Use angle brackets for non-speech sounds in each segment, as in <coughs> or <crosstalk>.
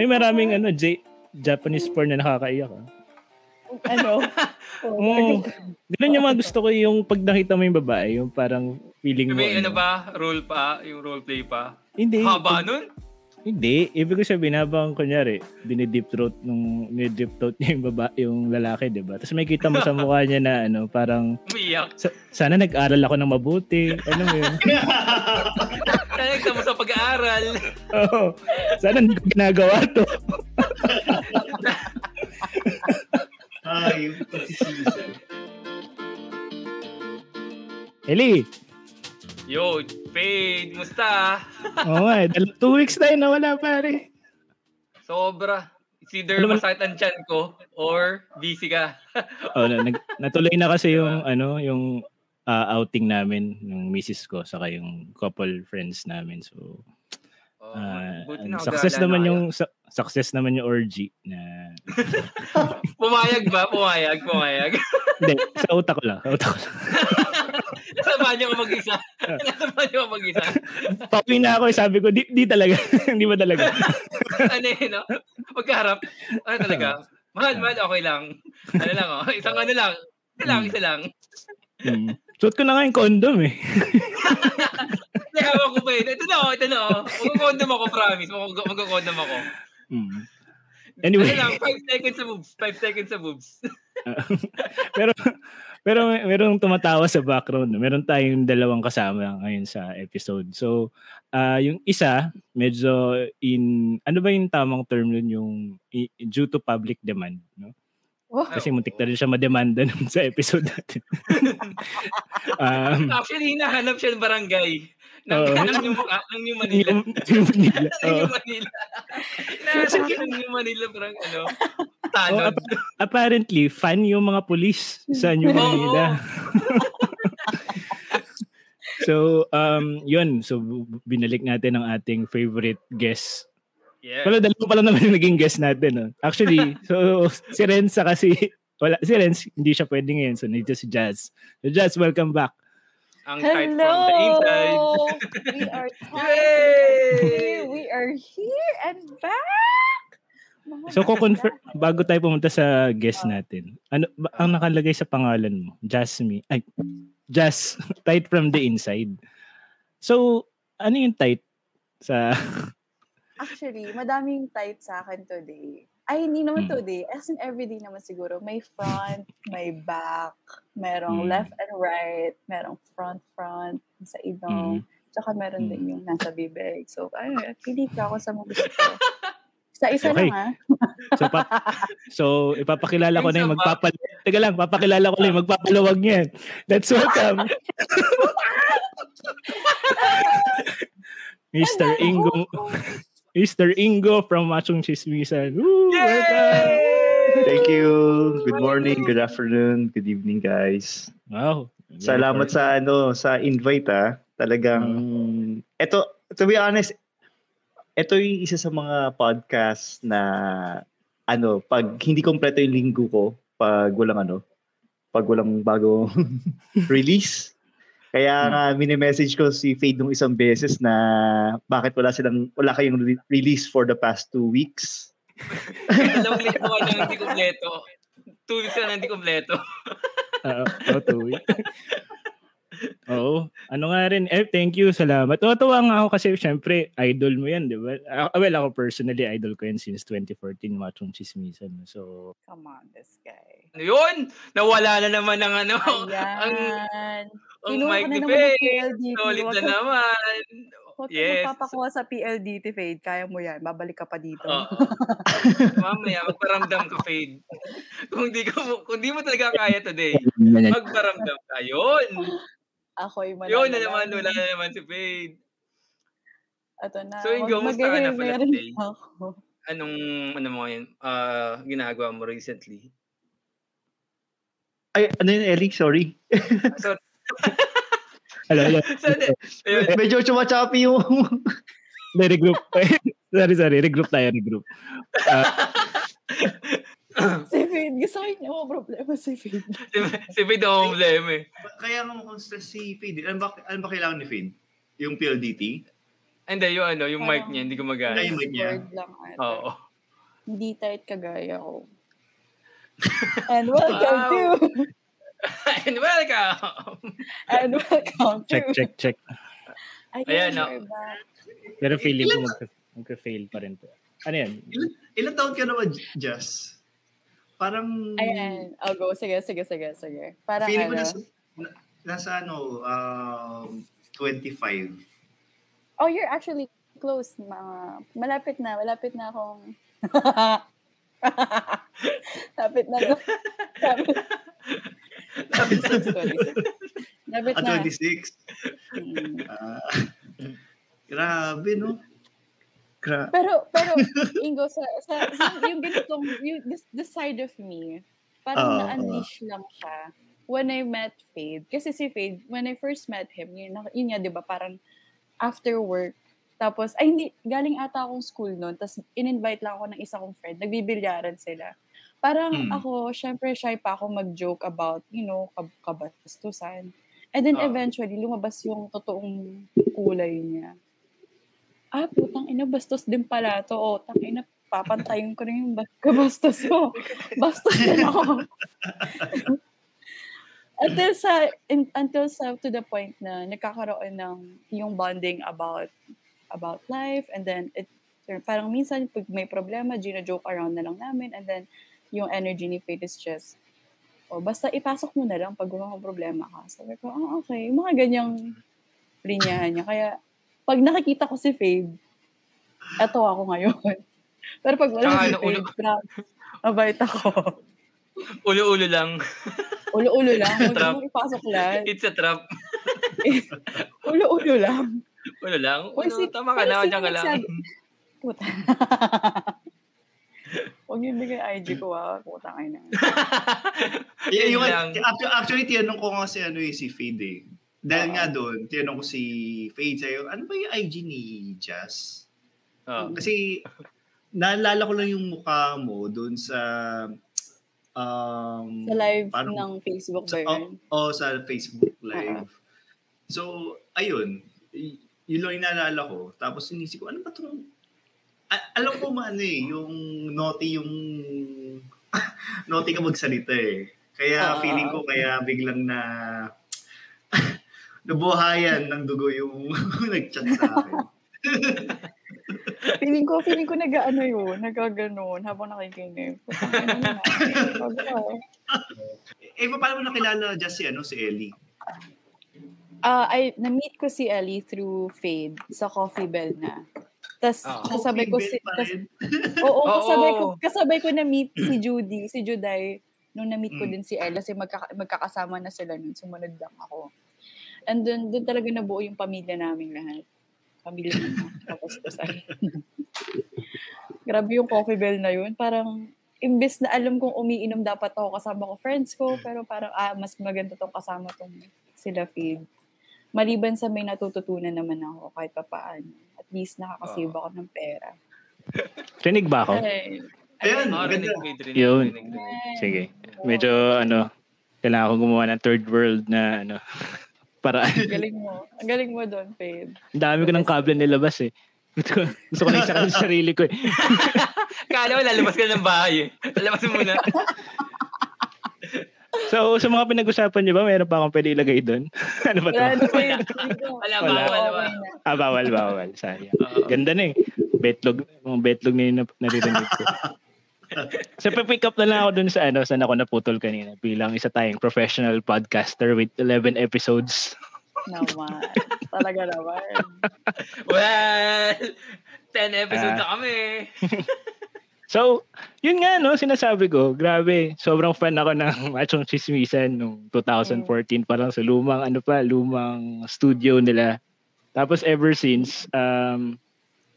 May maraming ano, J- Japanese porn na nakakaiyak. Ah. ano? <laughs> Oo. Ganun yung mga gusto ko yung pag nakita mo yung babae, yung parang feeling mo. May ano ba? Role pa? Yung role play pa? Hindi. Haba nun? Hindi. Ibig ko sabihin, habang kunyari, dinidip throat nung dinidip throat niya yung baba, yung lalaki, di ba? Tapos may kita mo sa mukha niya na ano, parang Umiiyak. sa- sana nag-aral ako ng mabuti. Ano mo yun? <laughs> Talagang mo sa pag-aaral. Oo. Sana hindi ko ginagawa to. Ah, yung pagsisisi. Eli, Yo, Fade, musta? oo nga, eh, two weeks tayo nawala pare. Sobra. It's either Ano masakit ang tiyan ko or busy ka. Oh, na, nag, natuloy na kasi yung <laughs> ano, yung ah, outing namin ng misis ko saka yung couple friends namin. So, buti na success naman na yung su- success naman yung orgy na. <laughs> Pumayag ba? Pumayag, pumayag. <laughs> hindi, sa utak ko lang, sa utak ko lang. <laughs> Nasamahan niyo ako mag-isa. Nasamahan niyo ako mag-isa. Pauwi na ako, sabi ko, di, di talaga, hindi ba talaga? ano yun, no? Pagkaharap, ano talaga? Mahal, mahal, okay lang. Ano lang, oh. Isang ano lang. Isa lang, isa lang. Hmm. Suot ko na nga yung condom eh. <laughs> Hawak ko pa yun. Ito na, oh, ito na, oh. Magkakondom ako, promise. Mag- Magkakondom ako. Ano Anyway, lang, 5 seconds sa boobs. 5 seconds sa boobs. <laughs> pero pero may- merong tumatawa sa background. Meron tayong dalawang kasama ngayon sa episode. So, ah yung isa, medyo in, ano ba yung tamang term nun? Yung i- due to public demand. No? Oh, Kasi muntik na rin siya mademanda nun sa episode natin. <laughs> um, Actually, hinahanap siya ng barangay. Ng, Oo. ng, New, ah, ng New Manila. yung, yung Manila. ng <laughs> New Oo. Manila. Hinahanap siya ng New Manila, parang ano, Oh, tanod. ap- apparently, fan yung mga pulis sa New. Manila. <laughs> so, um, yun. So, binalik natin ang ating favorite guest. Yeah. Pero dalawa pa lang naman yung naging guest natin. No? Actually, <laughs> so si Renza kasi, wala, si Renz, hindi siya pwede ngayon. So, nandito si Jazz. So, Jazz, welcome back. Ang tight Hello! from the inside. <laughs> We are <laughs> tight. We are here and back. Mga So, ko confirm bago tayo pumunta sa guest natin. Ano ba, ang nakalagay sa pangalan mo? Jasmine. Ay, Jazz. tight from the inside. So, ano yung tight sa Actually, madaming tight sa akin today. Ay, hindi naman Mm. today. As in everyday naman siguro. May front, may <laughs> back, merong Mm. left and right, merong front, front, sa ilong, tsaka meron Mm. din yung nasa bibig. So, ay, pili ka ako sa mga gusto ko. <laughs> Sa isa Okay. lang, ah. So, pa, <laughs> so ipapakilala ko na yung magpapal... Teka lang, papakilala ko na yung magpapaluwag niyan. Let's welcome Mr. Ingo Mr. Ingo from Machong Chismisan. Woo! Welcome! Thank you. Good morning, good afternoon, good evening, guys. Wow. Salamat sa ano sa invite ah. Talagang ito to be honest, ito yung isa sa mga podcast na ano, pag hindi kompleto yung linggo ko, pag walang ano, pag walang bago <laughs> release. Kaya nga mini-message ko si Fade nung isang beses na bakit wala silang wala kayong re- release for the past two weeks. Dalawang linggo ka na hindi kompleto. Two weeks na hindi kompleto. Oo, <laughs> oh, two weeks. <laughs> Oo. Ano nga rin, eh, thank you, salamat. Tuwa nga ako kasi syempre, idol mo yan, di ba? Ah, well, ako personally, idol ko yan since 2014, Machong Chismisan. So, Come on, this guy. Yun? Nawala na naman ng ano. ang Ayan. ang Kinuha mic ka na ni naman ng Faye. PLDT. Solid na naman. Huwag Yes. magpapakuha sa PLDT, Fade. Kaya mo yan. Babalik ka pa dito. Oo. Mamaya, magparamdam ka, Fade. Kung di, ka mo, kung di mo talaga kaya today, magparamdam ka. Yun. Ako'y mananalo. Yun na naman, wala na naman si Fade. Ito na. So, Mag- musta ka na pala today? ako. Anong, ano mo ngayon, ah, ginagawa mo recently? Ay, ano yun, Ellie? Sorry. So, <laughs> hello, hello. so, ayun, Medyo chumachapi yung... <laughs> Hindi, regroup. <laughs> sorry, sorry. Regroup tayo, regroup. Ah, Si Fade. Gusto ko niya mo problema si Fade. si, si Fade ang problema eh. Kaya nga mukhang stress si Fade. Ano ba, ano ba kailangan ni Fade? Yung PLDT? Hindi, yung ano, yung mic niya, hindi gumagana. Ay, yung mic niya. Lang. Oo. Hindi tight kagaya ko. And welcome Wow. to, <laughs> And welcome! and welcome to, Check, check, check. I Ayan, guess no. back. Pero feeling ko magka- magka-fail pa rin to. Ano yan? Ilan, ilan taon ka naman, Jess? Parang... Ayan. I'll go. Sige, sige, sige, sige. Parang Feeling ko ano. nasa, na- nasa ano, um, 25. Oh, you're actually close. Mga, malapit na. Malapit na akong... <laughs> Lapit na. <laughs> Lapit, lapit 26, 26. Lapit Ah, na. 26. Mm. Ah, grabe, no? Gra- Pero, pero, <laughs> Ingo, sa, sa, sa yung ganitong, yung, this, this side of me, parang Oo, na-unleash lang siya when I met Fade. Kasi si Fade, when I first met him, yun, na- yun nga, di ba, parang after work, tapos, ay hindi, galing ata akong school noon, tapos in-invite lang ako ng isa kong friend, nagbibilyaran sila. Parang Hmm. ako, syempre shy pa ako mag-joke about, you know, kab- kabastusan. And then Oo. eventually, lumabas yung totoong kulay niya. Ah, putang ina, bastos din pala to. O, tang ina, papantayin ko rin yung bas- kabastos ko. <laughs> Bastos din ako. until sa, in, until sa, to the point na nagkakaroon ng yung bonding about about life and then it parang minsan pag may problema, gina-joke around na lang namin and then yung energy ni Faith is just o basta ipasok mo na lang pag may problema ka. Sabi ko, ah, okay. Yung mga ganyang linyahan niya. Kaya, pag nakikita ko si Faith, eto ako ngayon. <laughs> Pero pag wala Tsaka si ano, Faith, gra- mabait ako. <laughs> Ulo-ulo lang. <laughs> Ulo-ulo lang. Huwag mo ipasok lahat. It's a trap. Ulo-ulo lang. Ulo lang. Ulo, si- tama ka na, sino dyan ka lang. Puta. Huwag yung bigay IG ko ah. Puta kayo na. Y- <laughs> Yun yung, lang. actually, actually, tinanong ko nga si, ano, eh, si Fade eh. Dahil Oo. nga doon, tinanong ko si Fade sa'yo, ano ba yung IG ni Jazz? Oh. Kasi, naalala ko lang yung mukha mo doon sa... Um, Sa live parang- ng Facebook ba yun? oh, oh, sa Facebook Live. So, ayun. Y- yun lang yung naalala ko. Tapos inisip ko, ano ba itong... Alam ko man eh, yung naughty yung... <laughs> naughty ka magsalita eh. Kaya feeling ko, kaya biglang na... <laughs> nabuhayan ng dugo yung <laughs> nag-chat sa akin. Feeling ko, feeling ko nag-ano yun, nagaganon habang nakikinig. Eh, paano mo nakilala dyan si, ano, si Ellie? Ah, I na-meet ko si Ellie through Fade sa Coffee Bell na. Tapos Ah. kasabay ko si kas. <laughs> Oo, kasabay ko kasabay ko na-meet si Judy, si Juday nung na-meet ko Mm. din si Ella kasi magkaka- magkakasama na sila nun, sumunod lang ako. And then, doon talaga nabuo yung pamilya namin lahat. Pamilya namin. <laughs> Tapos, <laughs> Grabe yung coffee bell na yun. Parang, imbes na alam kong umiinom dapat ako kasama ko friends ko, pero parang, ah, mas maganda tong kasama tong sila feed. Maliban sa may natututunan naman ako kahit pa paano. At least nakakasave ako ng pera. Rinig ba ako? Ay, Ayan, Oh, rinig, rinig, rinig, Yun. rinig, rinig. Sige. Medyo ano, kailangan ko gumawa ng third world na ano, <laughs> para Ang galing mo. Ang galing mo doon, Fade. ang dami ko ng kable nilabas eh. Gusto ko, gusto ko na isa sa sarili ko eh. <laughs> Kala mo lalabas ka ng bahay eh. Lalabas mo muna. <laughs> So, sa mga pinag-usapan niyo ba, meron pa akong pwede ilagay doon? <laughs> ano ba to? Wala. Wala, Wala. bawal, bawal. Ah, bawal, bawal. Sayang. Ganda na eh. Betlog, mga betlog na yung nap- naririnig ko. So, pick up na lang ako dun sa ano, saan ako naputol kanina bilang isa tayong professional podcaster with 11 episodes. Naman. Talaga naman. <laughs> Well, 10 episodes Ah. na kami. <laughs> So, yun nga no, sinasabi ko, grabe, sobrang fan ako ng <laughs> Machong Chismisan nung 2014, parang sa lumang, ano pa, lumang studio nila. Tapos ever since, um,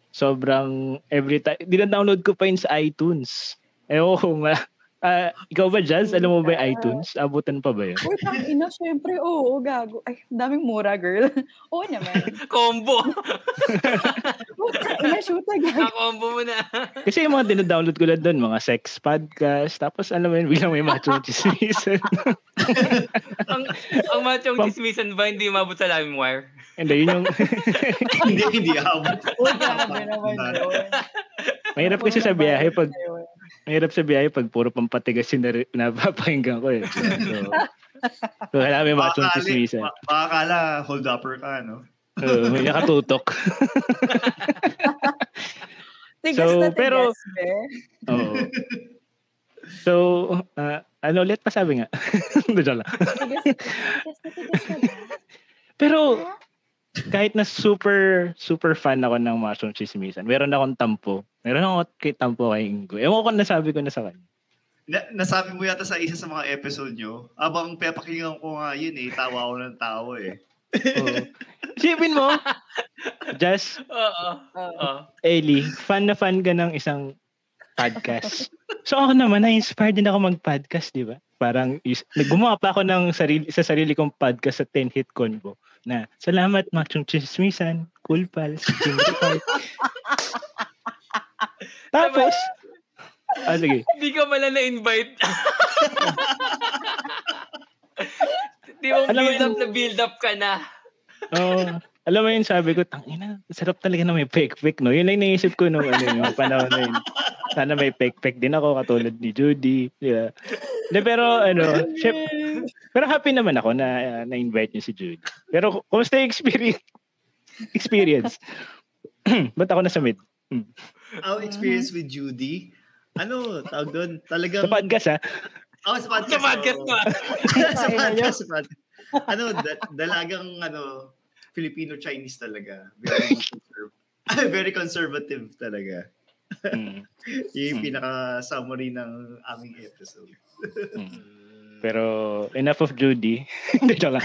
sobrang every time, dina-download ko pa yun sa iTunes. Ewan ko ma, ah, ikaw ba, Jazz? Alam mo ba yung iTunes? Abutan pa ba yun? Uy, tang ina, syempre, oo, gago. Ay, daming mura, girl. <laughs> oo naman. <laughs> Combo. Ina, shoot gago. Na-combo mo na. <laughs> Kasi yung mga dinadownload ko lang doon, mga sex podcast, tapos alam mo yun, biglang may Machong Chismisan. ang, ang machong chismisan ba hindi umabot sa LimeWire? Hindi, yun yung, hindi, hindi abot. Uy, grabe naman yun. Mahirap kasi sa biyahe pag mahirap sa biyahe pag puro pampatigas yung nari- napapakinggan ko eh. So, so kailangan may machong Baka chismisan. Baka akala hold upper ka, no? Oo, may nakatutok. <laughs> Tigas So, na tigas, pero- be. Oo. So, ah, ano ulit pa sabi nga? <laughs> Diyan lang. Tigas, tigas na tigas na ba? Pero, kahit na super, super fan ako ng Machong Chismisan, meron akong tampo. Meron ako kay tampo kay Ingo. Ewan ko kung nasabi ko na sa kanya. Na, nasabi mo yata sa isa sa mga episode nyo, abang pepakinggan ko nga yun eh, tawa ako ng tao eh. Oo. Sipin mo, Just, Oo. Oo. Ellie, fan na fan ka ng isang podcast. So ako naman, na-inspired din ako mag-podcast, di ba? Parang, is, gumawa pa ako ng sarili, sa sarili kong podcast sa 10 Hit Convo na, salamat, Machong Chismisan, Cool Pals, Jingle Park. <laughs> Tapos, ah, sige. Hindi ka pala na-invite. <laughs> Di mo Alam build up na build up ka na. Oo. alam mo yun, sabi ko, tangina, sarap talaga na may pek-pek, no? Yun lang naisip ko nung ano, yung panahon na yun. Sana may pek-pek din ako, katulad ni Judy. Yeah. De, pero, ano, syep, pero happy naman ako na uh, na-invite niyo si Judy. Pero, kumusta yung experience? experience? <clears throat> Ba't ako nasa mid? Our experience with Judy, ano, tawag doon, talagang... Sa podcast, ha? Oh, sa podcast. Sa podcast pa. <laughs> sa podcast, sa podcast. Ano, da- dalagang, ano, Filipino-Chinese talaga. Very, <laughs> conserv- <laughs> very conservative talaga. Mm, Yun yung Hmm. pinaka-summary ng aming episode. mm. Pero, enough of Judy. Hindi, joke lang.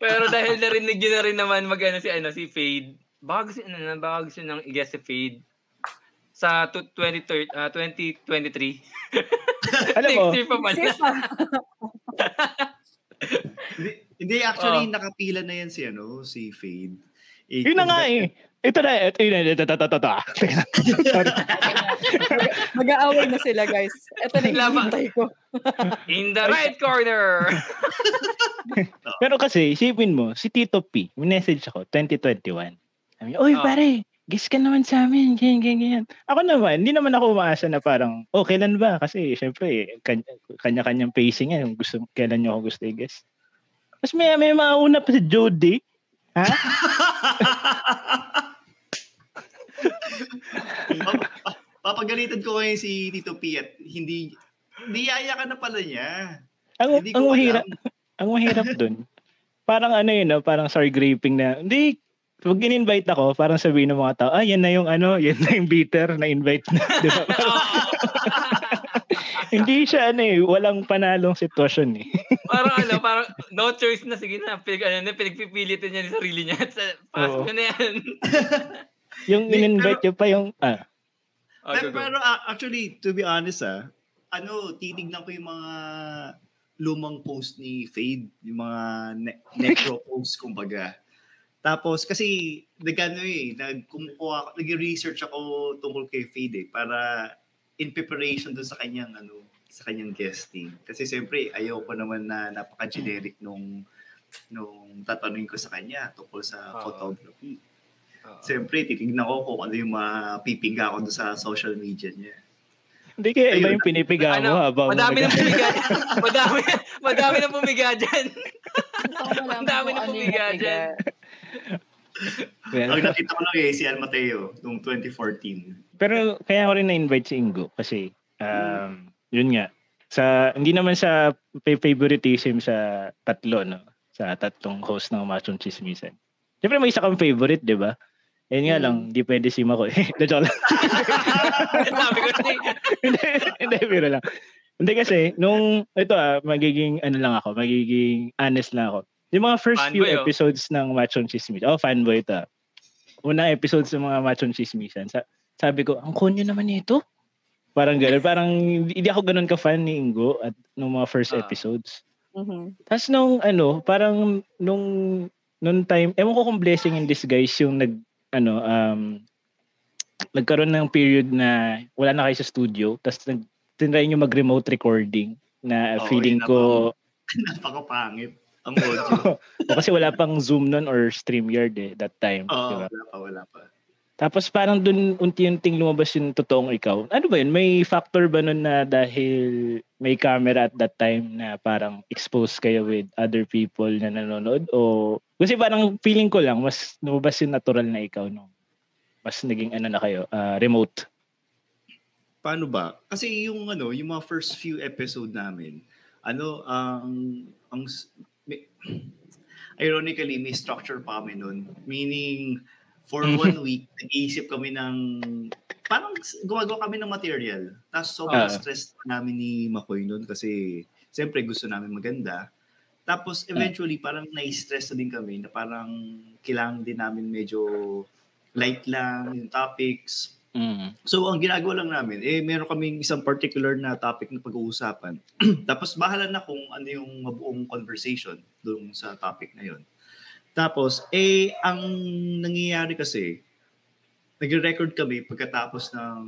Pero dahil narinig nyo na rin naman mag ano, si, ano, si Fade, baka gusto, ano, na, baka gusto nang i-guess si Fade sa tu- 23, ah, 2023. <laughs> Alam mo, Next year pa pala. <laughs> Hindi, hindi actually, Oh. nakapila na yan si, ano, si Fade. Eh, yun na nga kung- eh. Ito na, ito, ito, ito, ito, ito, ito, ito. Sorry. Mag-aaway na sila, guys. Ito na yung Laban. hintay ko. <laughs> In the right corner! Pero kasi, isipin mo, si Tito P, message ako, 2021. Sabi niya, Uy, Oh. pare, guess ka naman sa amin, ganyan, ganyan, ganyan. Ako naman, hindi naman ako umaasa na parang, oh, kailan ba? Kasi, syempre, kanya, kanya-kanyang pacing yan, kung gusto, kailan nyo ako gusto i-guess. Tapos may, may mauna pa si Jody. Ha? Pap- <laughs> pa- papagalitan ko ngayon si Tito P at hindi, niyaya ka na pala niya. Ang, Hindi ang mahirap, ang mahirap dun. Parang ano yun, no? parang sorry graping na, hindi, pag in-invite ako, parang sabihin ng mga tao, ah, yan na yung ano, <laughs> yan na yung bitter na invite na. Di ba? <laughs> hindi siya ano eh, walang panalong sitwasyon eh. <laughs> parang ano, parang no choice na. Sige na, pinag, ano, na, pinagpipilitin niya yung sarili niya. Sa, pass Oo. ko na yan. Yung in-invite niya pa yung, ah, Oh, pero, go, go. pero ah, actually, to be honest ah, ano, titignan ko yung mga lumang post ni Fade, yung mga ne- necro post kumbaga. Tapos kasi nagano eh, nagkumukuha nag-research ako tungkol kay Fade eh, para in preparation doon sa kanyang ano, sa kanyang guesting. Kasi siyempre ayoko naman na napaka-generic nung nung tatanungin ko sa kanya tungkol sa Oo. photography. Oo. Siyempre, titignan ko kung ano yung mapipingga ko doon sa social media niya. hindi kaya iba Ayun. yung pinipiga mo Ano, habang madami nag- na pumiga dyan. Madami, madami na pumiga dyan. Gusto ko malaman Ang dami kung na ano pumiga dyan. Well, Ang nakita ko lang eh, si Al Mateo, noong 2014. Pero kaya ako rin na-invite si Ingo kasi um, yun nga sa hindi naman sa fa- favoritism sa tatlo no sa tatlong host ng Machong Chismisan. Siyempre may isa kang favorite, 'di ba? Ayun nga lang, hindi pwede si Mako. <laughs> Hindi, joke lang. Sabi ko hindi, hindi, biro lang. Hindi kasi, nung, ito ah, magiging, ano lang ako, magiging honest lang ako. Yung mga first few Fanboy, oh. episodes ng Machong Chismis, oh, fanboy ito. Unang episodes ng mga Machong Chismisan, sa, sabi ko, ang konyo naman ito. Parang gano'n. Parang hindi ako gano'n ka-fan ni Ingo at nung mga first Ah. episodes. Mhm. Tapos nung ano, parang nung nung time, ewan ko kung blessing in disguise yung nag ano um nagkaroon ng period na wala na kayo sa studio, tapos nag tinry nyo mag-remote recording na Oo, feeling ko <laughs> Napakapangit ang audio. <laughs> o kasi wala pang Zoom nun or StreamYard eh that time, Oo, di ba? wala pa, wala pa. Tapos parang dun unti-unting lumabas yung totoong ikaw. Ano ba yun? May factor ba nun na dahil may camera at that time na parang exposed kayo with other people na nanonood? O kasi parang feeling ko lang mas lumabas yung natural na ikaw no? Mas naging ano na kayo, uh, remote. Paano ba? Kasi yung ano, yung mga first few episode namin, ano, ang ang ironically may structure pa kami nun. Meaning for Mhm. one week, nag-iisip kami ng, parang gumagawa kami ng material. Tapos sobrang Ah. stress namin ni Makoy nun kasi siyempre gusto namin maganda. Tapos eventually parang na-stress na din kami na parang kailangan din namin medyo light lang yung topics. Mm. So ang ginagawa lang namin, eh meron kaming isang particular na topic na pag-uusapan. <clears throat> Tapos bahala na kung ano yung mabuong conversation doon sa topic na yon. Tapos, eh, ang nangyayari kasi, nagre-record kami pagkatapos ng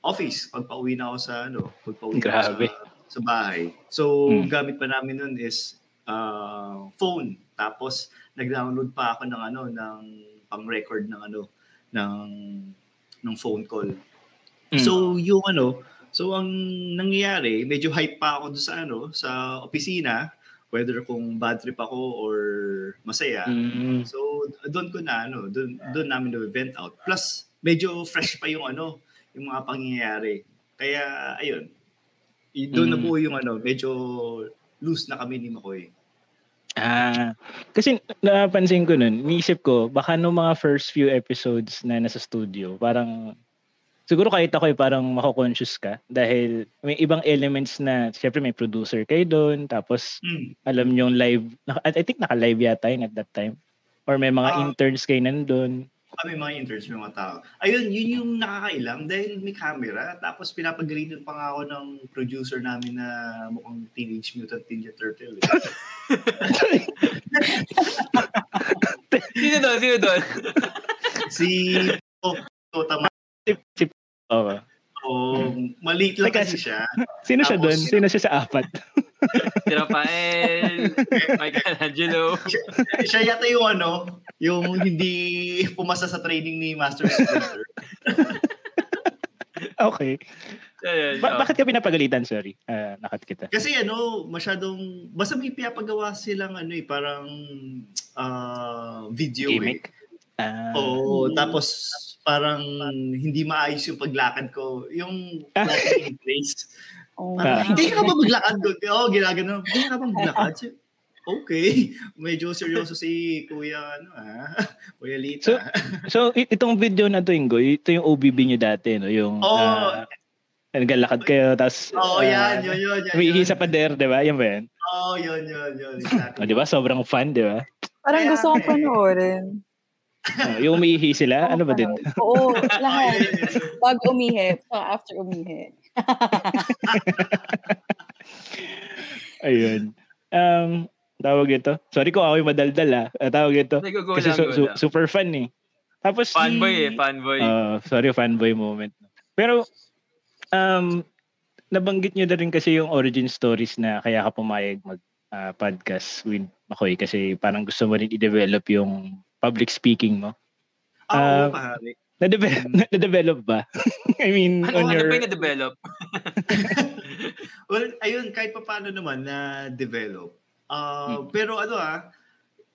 office, pag pauwi na ako sa, ano, pag pauwi na ako Grabe. sa, sa bahay. So, Hmm. gamit pa namin nun is uh, phone. Tapos, nag-download pa ako ng, ano, ng pang-record ng, ano, ng, ng phone call. Mm. So, yung ano, so ang nangyayari, medyo hype pa ako doon sa ano, sa opisina, whether kung bad trip ako or masaya. Mm. So, doon ko na ano, doon doon namin na vent out. Plus, medyo fresh pa yung ano, yung mga pangyayari. Kaya ayun. Doon Mm. nabuo yung ano, medyo loose na kami ni Makoy. Ah, kasi napansin ko nun, niisip ko, baka no mga first few episodes na nasa studio, parang, siguro kahit ako eh, parang mako-conscious ka dahil may ibang elements na, syempre may producer kayo doon, tapos Mm. alam nyo yung live, naka- I think naka-live yata yun at that time. Or may mga Ah. interns kayo nandun. Kami mga interns, may mga tao. Ayun, yun yung nakakailang dahil may camera. Tapos pinapagalitan pa nga ako ng producer namin na mukhang Teenage Mutant Ninja Turtle. Eh. Sino doon? Sino doon? si Totama. Si, si, oh. Oh, maliit lang Teka, kasi siya. Sino siya doon? Sino siya sa apat? Si Rafael, Michelangelo. siya yata yung ano, yung hindi pumasa sa training ni Master Splinter. <laughs> okay. Ba- bakit ka pinapagalitan? Sorry. Ah, nakat kita. Kasi ano, masyadong, basta may pinapagawa silang ano eh, parang ah, video eh. Gimmick? Ah, Oo, tapos parang hindi maayos yung paglakad ko. Yung <laughs> place. Oh, Ah. Parang, hindi ka ba maglakad? Oo, oh, ginagano. Hindi ka ba maglakad? <laughs> Okay. Medyo seryoso si Kuya, ano ah. <laughs> Kuya Lita. So, so it- itong video na to, Ingo, ito yung OBB nyo dati, no? Yung Oo. ah, naglalakad kayo, tapos Oo, ah, yan, yun, yun. yun. sa pader, di ba? Yan ba yan? Oo, yun, yun, yun. O, Exactly. di ba? Sobrang fun, di ba? Parang Kaya- gusto kong panoorin. Ah, yung umiihi sila, ano ba din? Oo, <laughs> lahat. yun, yun, yun. Pag umihi, saka after umihi. <laughs> Ayun. Um, tawag ito. Sorry ko ako yung madaldal ah. Ah, tawag ito. Go, Kasi lang, su- go su- lang. super fun eh. Tapos Fanboy si- eh, fanboy. Ah, sorry, fanboy moment. Pero, um, nabanggit nyo na rin kasi yung origin stories na kaya ka pumayag mag ah, podcast with Makoy kasi parang gusto mo rin i-develop yung public speaking mo. Ah, oo, pare. Na-develop, na-develop ba? <laughs> I mean, ano, on ano your... pa yung na-develop? <laughs> Well, ayun, kahit pa paano naman na develop. Uh, Hmm. Pero ano ah,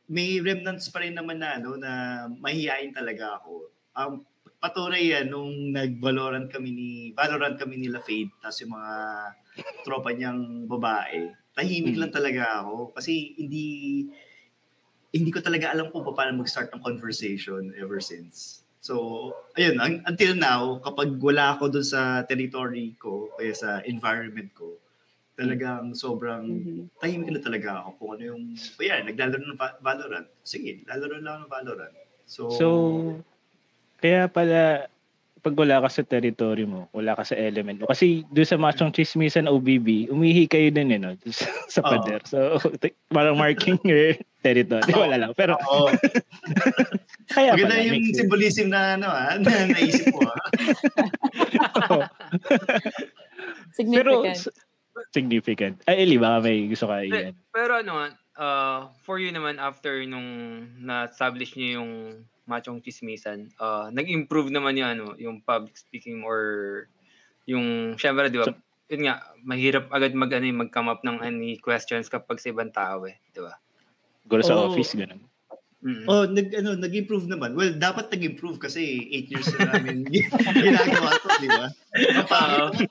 may remnants pa rin naman na ano na mahihain talaga ako. Um, patuloy yan nung nag-Valorant kami ni Valorant kami nila Fade tapos yung mga tropa niyang babae. Tahimik Hmm. lang talaga ako kasi hindi hindi ko talaga alam kung paano mag-start ng conversation ever since. So, ayun, un- until now, kapag wala ako dun sa territory ko, kaya sa environment ko, talagang sobrang Mhm. tahimik na talaga ako kung ano yung, o yan, naglalaro ng Va- Valorant. Sige, lalaro lang ng Valorant. So, So, kaya pala, pag wala ka sa territory mo, wala ka sa element mo. Kasi doon sa Machong Chismisan OBB, umihi kayo din eh, no? <laughs> sa, sa pader. So, t- <laughs> parang marking your territory. Wala lang. Pero, <laughs> kaya maganda pala. yung symbolism na, ano, ah, na naisip ko. ah. Oo. Pero, Significant. s- significant. Ay, Eli, baka may gusto ka Pe- yan. Pero ano, uh, for you naman after nung na-establish niyo yung machong chismisan, uh, nag-improve naman yung ano, yung public speaking or yung syempre 'di ba? So- yun nga, mahirap agad mag ano, eh, mag-come up ng any questions kapag sa ibang tao eh, 'di ba? Siguro sa Oo. office, ganun. Mm. Oh, nag ano, nag-improve naman. Well, dapat nag-improve kasi 8 years na namin <laughs> ginagawa to, di ba?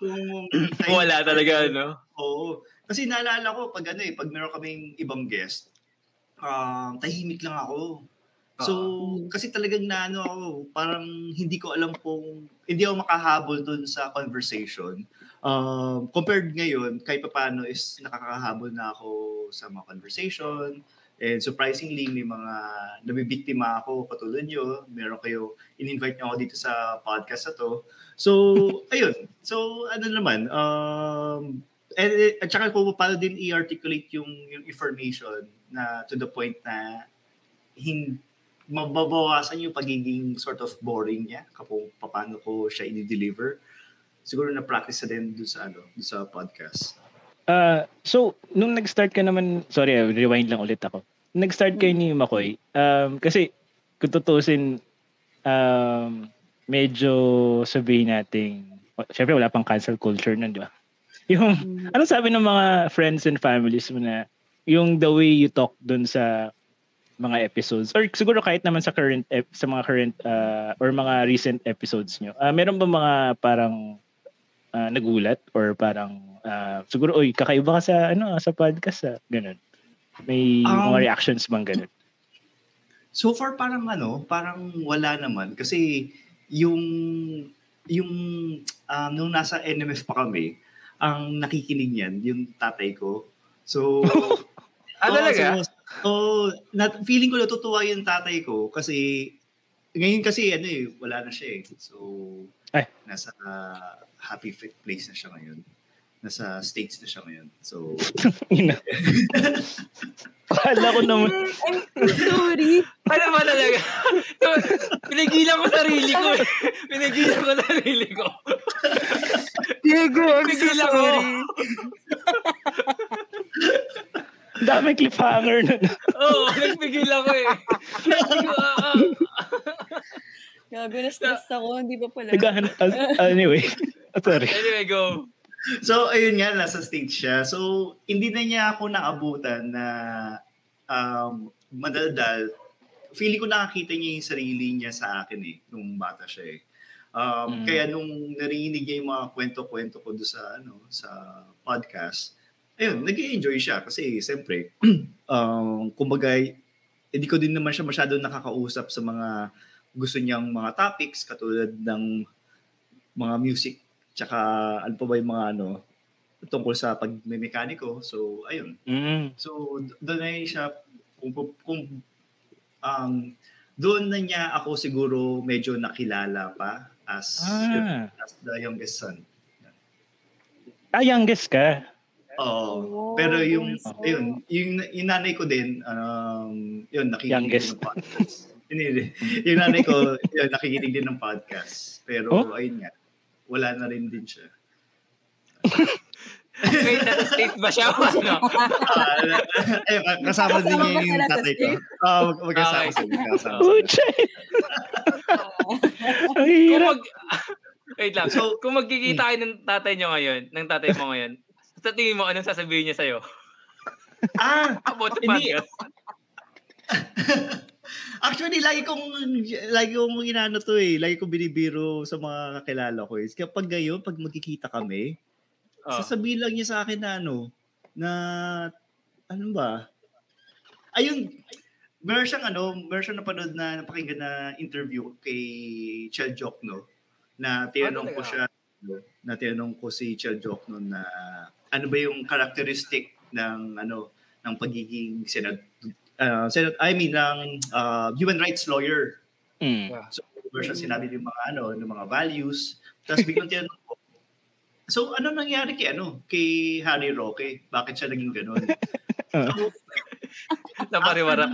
Kung Wala talaga ano. Oo. Kasi naalala ko pag ano eh, pag meron kaming ibang guest, um, tahimik lang ako. So, kasi talagang naano ako, parang hindi ko alam kung, hindi ako makahabol dun sa conversation. Um, compared ngayon, kahit pa paano is nakakahabol na ako sa mga conversation. And surprisingly, may mga nabibiktima ako katulad nyo. Meron kayo, in-invite nyo ako dito sa podcast na to. So, <laughs> ayun. So, ano naman, um, and, at saka kung paano din i-articulate yung, yung information na to the point na hindi mababawasan yung pagiging sort of boring niya kapag paano ko siya i-deliver. Siguro na practice na din dun sa ano, dun sa podcast. Ah, so, nung nag-start ka naman, sorry, ah, rewind lang ulit ako. Nag-start kayo ni Makoy, um, kasi kung tutusin, um, medyo sabihin nating, syempre wala pang cancel culture nun, di ba? <laughs> Yung, ano sabi ng mga friends and families mo na, yung the way you talk dun sa mga episodes or siguro kahit naman sa current ep- sa mga current uh, or mga recent episodes nyo. ah, meron ba mga parang ah, nagulat or parang ah, siguro oy kakaiba ka sa ano sa podcast ah, ganun. May Um, mga reactions bang ganun? So far parang ano, parang wala naman kasi yung yung um, nung nasa NMF pa kami, ang nakikinig niyan yung tatay ko. So <laughs> Ah, talaga? So, oh, nat- feeling ko natutuwa yung tatay ko kasi ngayon kasi ano eh, wala na siya eh. So, Ay. nasa uh, happy fit place na siya ngayon. Nasa States na siya ngayon. So, <laughs> Ina. <laughs> Kala ko naman. I'm sorry. Ano ba talaga? <laughs> Pinigilan ko sarili ko eh. Pinigilan ko sarili ko. Diego, I'm so Pinigilan ko. sorry. Dami cliffhanger <laughs> na. Oo, nagpigilan ko eh. Sabi ko, ah, ah. Gabi na stress ako, hindi pa pala. Naghahanap. <laughs> ah, anyway. Sorry. Anyway, go. so ayun nga, nasa States siya. So, hindi na niya ako naabutan na um, madaldal. Feeling ko nakakita niya yung sarili niya sa akin eh, nung bata siya eh. Um, Mm. Kaya nung narinig niya yung mga kwento-kwento ko doon sa, ano, sa podcast, ayun, nag enjoy siya kasi siyempre, <clears throat> um, kumbaga, hindi ko din naman siya masyado nakakausap sa mga gusto niyang mga topics katulad ng mga music tsaka ano pa ba yung mga ano tungkol sa pagmemekaniko. So, ayun. Mm. So, doon na siya, kung, kung um, doon na niya ako siguro medyo nakilala pa as, Ah. as the youngest son. Ah, youngest ka. Oo. Oh, pero yung, bunso. ayun, yung, yung nanay ko din, um, yun, nakikinig Youngest. din ng podcast. <laughs> Hindi, hindi. yung nanay ko, yun, nakikinig din ng podcast. Pero, Oh? ayun nga, wala na rin din siya. Wait, nasa state ba siya? <laughs> Ano? Ah, eh, kasama din Kasama niya yung tatay ko. Ah, mag- magkasama Okay. sila. magkasama Oh, sila. Ang Kung hirap. mag... Wait lang. So- kung magkikita kayo ng tatay nyo ngayon, ng tatay mo ngayon, sa tingin mo, anong sasabihin niya sa'yo? <laughs> Ah, <laughs> About the Hindi. podcast. <laughs> actually, lagi kong, lagi kong inano to eh. Lagi kong binibiro sa mga kakilala ko eh. Kapag ngayon, pag magkikita kami, Oh. sasabihin lang niya sa akin na ano, na, ano ba? Ayun, meron siyang ano, meron siyang napanood na napakinggan na interview kay Chel Jokno na tinanong Ano ko siya na tinanong ko si Chel Jokno na ano ba yung characteristic ng ano ng pagiging senat uh, senat I mean ng uh, human rights lawyer Mm. So, meron siya sinabi ng mga ano, ng mga values. Tapos biglang tinanong ko, so ano nangyari kay ano, kay Harry Roque? Bakit siya naging ganun? <laughs> so, <laughs> Napariwara.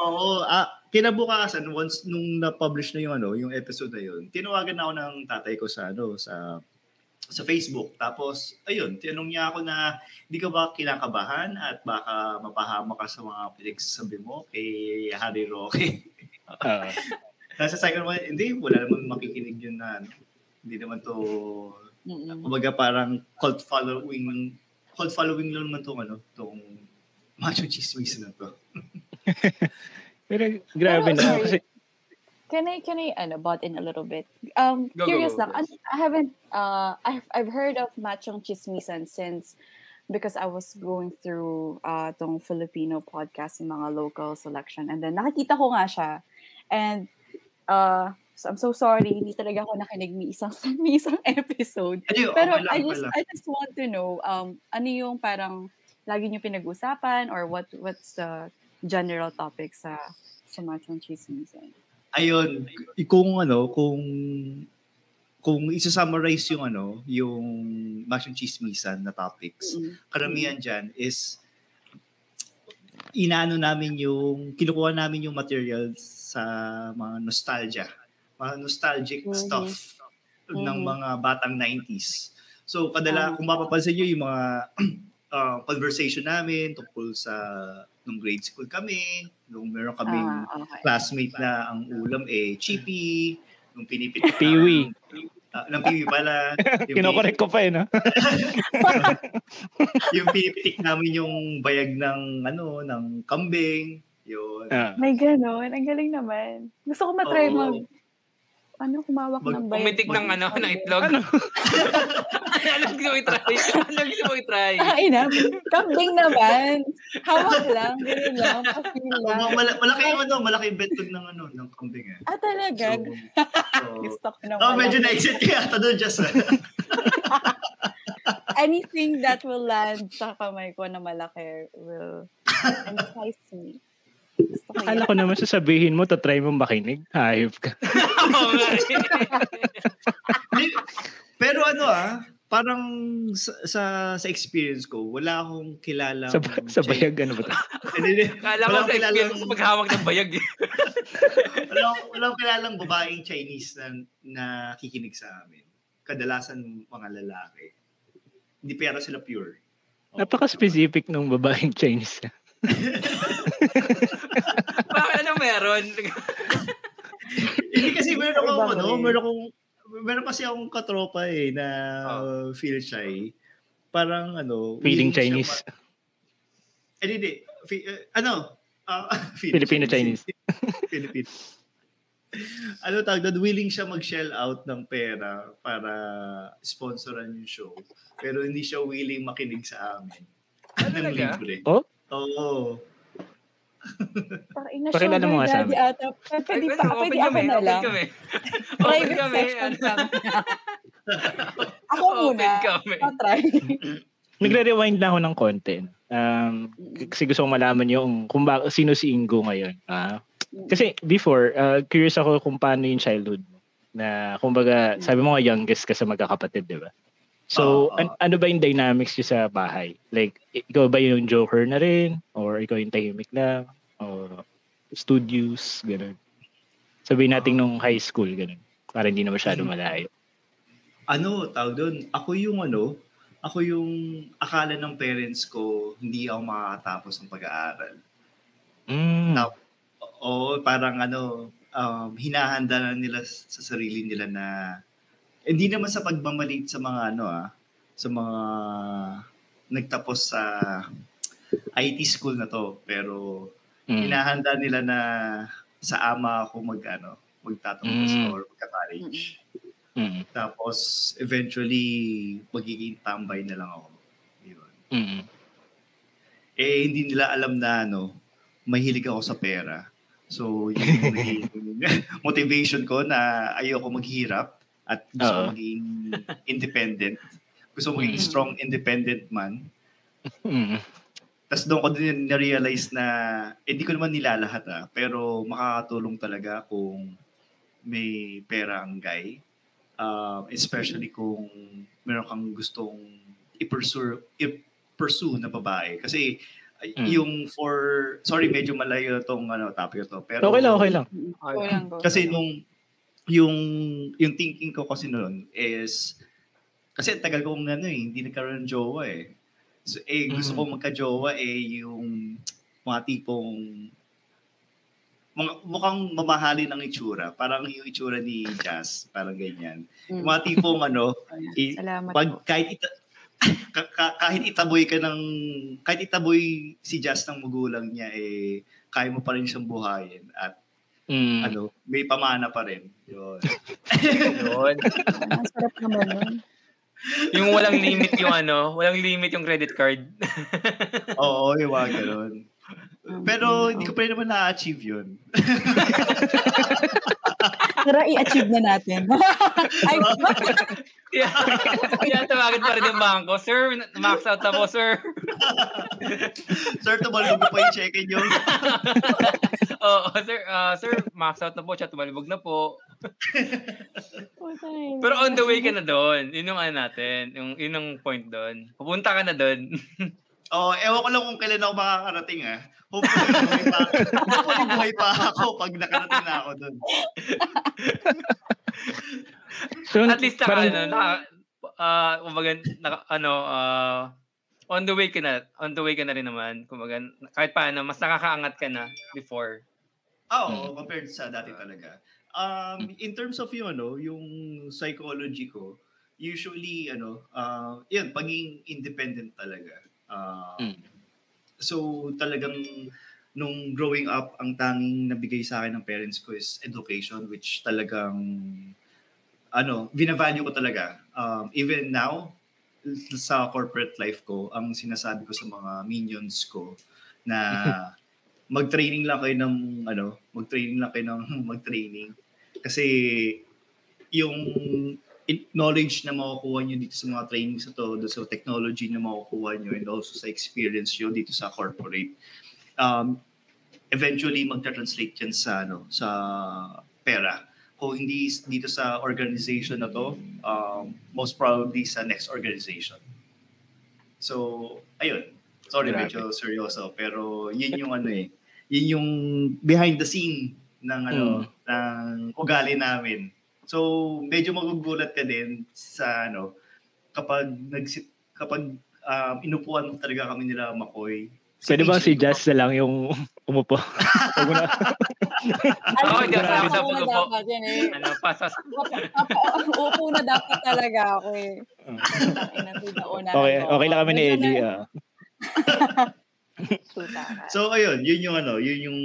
oo, ah, kinabukasan once nung na-publish na yung ano, yung episode na yun, tinawagan ako ng tatay ko sa ano, sa sa Facebook. Tapos, ayun, tinanong niya ako na, hindi ka ba kinakabahan at baka mapahama ka sa mga pinagsasabi mo kay Harry Roque? <laughs> Ah. Nasa second one, hindi, wala naman makikinig yun na, ano. hindi naman to, Mm-mm. kumbaga parang cult following, cult following lang naman tong, ano, tong macho chismis na to. <laughs> Pero grabe na. Kasi, Can I can I ano butt in a little bit? Um Go, curious go, lang. go. Ano- I haven't uh I've I've heard of Machong Chismisan since because I was going through uh tong Filipino podcast yung mga local selection and then nakikita ko nga siya. And uh so I'm so sorry, hindi talaga ako nakinig ni isang <laughs> ni isang episode. Hindi, Pero lang I just pala. I just want to know um ano yung parang lagi niyo pinag-usapan or what what's the general topic sa sa Machong Chismisan? Ayun, kung ano, kung kung isa-summarize yung ano, yung masyong chismisan na topics, Mm. karamihan dyan is inaano namin yung, kinukuha namin yung material sa mga nostalgia. Mga nostalgic Mhm. stuff ng Mhm. mga batang 90s. So, kadala, Ah. kung mapapansin nyo yung mga uh, <clears throat> conversation namin tungkol sa nung grade school kami, nung meron kaming Ah, okay. classmate na ang ulam eh chippy, nung pinipitik <laughs> Piwi. Uh, ng piwi pala. <laughs> Kinokorek ko pa eh, no? <laughs> yung pinipitik namin yung bayag ng ano, ng kambing. Yun. Ah. May ganon. Ang galing naman. Gusto ko matry Oo. mag... Ano, kumawak Mag- ng bayad. Pumitik ng ano, ng itlog. Ano? <laughs> ano gusto mo i-try? Ano gusto mo i-try? Ay na, kambing naman. Hawak lang, gano'n lang, pa-feel lang. Ma- mala- malaki yung ano, malaki yung betlog ng ano, ng kambing eh. Ah, talaga? So, <laughs> so, Gusto ko na oh, medyo na-exit kaya ata doon, just ah. <laughs> Anything that will land sa kamay ko na malaki will entice me. Gusto ko Akala ko naman sasabihin mo, tatry mo makinig. Hayop ka. <laughs> Eh. Pero ano ah, parang sa, sa, sa experience ko, wala akong kilala. Sa, sa bayag, ano ba ito? <laughs> Kala Wala ko sa experience ko maghawak ng bayag eh. <laughs> wala, akong- wala akong kilalang babaeng Chinese na, na kikinig sa amin. Kadalasan mga lalaki. Hindi pero sila pure. Napaka-specific nung babaeng Chinese. Bakit ano meron? <laughs> Hindi kasi meron akong ano, meron akong meron kasi akong katropa eh na uh, feel shy. Parang ano, Feeling Chinese. ma- Eh, hindi. Fi- eh, ano? Ah, <laughs> Filipino Chinese. <laughs> Filipino. ano tawag doon? Willing siya mag-shell out ng pera para sponsoran yung show. Pero hindi siya willing makinig sa amin. Ng talaga? libre. Oh? Oo. Parang ina Pakilala mo nga sa amin. ata. Pwede pa, pwede open ako na open lang. <laughs> kami. Open Private kami. ano. kami. ako Open muna. kami. Pa-try. Nagre-rewind na ako ng content. Um, kasi gusto kong malaman yung kung ba, sino si Ingo ngayon. Ah, kasi before, uh, curious ako kung paano yung childhood mo. Na, kumbaga, sabi mo nga youngest ka sa magkakapatid, di ba? So, Oo, an- ano ba yung dynamics niyo sa bahay? Like, ikaw ba yung joker na rin? Or ikaw yung tahimik lang? Or studios? Ganun. Sabihin natin nung high school, ganun. Para hindi na masyado malayo. ano, tawag doon, ako yung ano, ako yung akala ng parents ko, hindi ako makakatapos ng pag-aaral. Mm. Tap- Oo, parang ano, um, hinahanda na nila sa sarili nila na, hindi naman sa pagmamalit sa mga ano ah, sa mga nagtapos sa IT school na to, pero Mm. hinahanda nila na sa ama ako mag ano, magtatapos Mm. or magka-college. Mm. Tapos, eventually, magiging tambay na lang ako. Yun. Mm. Eh, hindi nila alam na, ano, mahilig ako sa pera. So, yun yung <laughs> motivation ko na ayoko maghirap at gusto Oo. maging <laughs> independent. Gusto maging Mm. strong, independent man. Mm. Tapos doon ko din na-realize na, eh, di ko naman nilalahat ah, pero makakatulong talaga kung may pera ang guy. Um, especially kung meron kang gustong i-pursue, i-pursue na babae. Kasi Mm. yung for, sorry, medyo malayo tong ano, topic to. Pero, Okay lang, okay lang. Kasi nung, yung, yung thinking ko kasi noon is, kasi tagal kong ano eh, hindi nagkaroon ng jowa eh. So, eh, gusto Mhm. ko magka-jowa eh, yung mga tipong mga, mukhang mamahali ng itsura. Parang yung itsura ni Jazz, parang ganyan. Mm. Mga tipong ano, <laughs> i- Salamat pag po. kahit ita, <laughs> ka- ka- kahit itaboy ka ng kahit itaboy si Jazz ng magulang niya eh kaya mo pa rin siyang buhayin at Mm. ano may pamana pa rin yun <laughs> Yun. Ang sarap naman nun. Yung walang limit yung ano, walang limit yung credit card. oo yung mga ganun pero mm, hindi ko pa rin naman na-achieve yun <laughs> Pero i-achieve na natin. <laughs> Ay, <laughs> Kaya, kaya tawagan pa rin yung bangko. Sir, max out na po, sir. sir tumalog pa yung check-in yun Oo, sir, ah, sir, max out na po siya. Tumalibog na po. Pero on the way ka na doon. Yun yung ano natin. Yung, yun yung point doon. Pupunta ka na doon. Oh ewan ko lang kung kailan ako makakarating ah hopefully buhay pa hopefully buhay pa ako pag nakarating na ako doon So, At least naka, parang- ano, naka, ah, kumbaga, naka, ano, ah, on the way ka na, on the way ka na rin naman. Kumbaga, kahit paano, mas nakakaangat ka na before. Oo, compared sa dati talaga. Um, in terms of yung ano, yung psychology ko, usually ano, uh, yun, pagiging independent talaga. Uh, Mm. So talagang nung growing up, ang tanging nabigay sa akin ng parents ko is education which talagang ano, binavalue ko talaga. Um, even now, sa corporate life ko, ang sinasabi ko sa mga minions ko na <laughs> mag-training lang kayo ng ano, mag-training lang kayo ng <laughs> mag-training. Kasi yung knowledge na makukuha nyo dito sa mga trainings na to, sa technology na makukuha nyo and also sa experience nyo dito sa corporate, um, eventually magta-translate yan sa ano sa pera. Kung hindi dito sa organization na to, um, most probably sa next organization. So, ayun. Sorry, Grabe. medyo seryoso. Pero yun yung ano eh. Yun yung behind the scene ng ano, ng ugali namin. So, medyo magugulat ka din sa ano, kapag nagsit kapag um, inupuan mo talaga kami nila McCoy. Pwede ba si Jazz na lang yung umupo? <laughs> Huwag mo na. Hindi ako Ako dapat na dapat yan eh. Ano, pasas. Upo na dapat talaga ako eh. okay, okay lang kami ni Ellie. ah. So ayun, yun yung ano, yun yung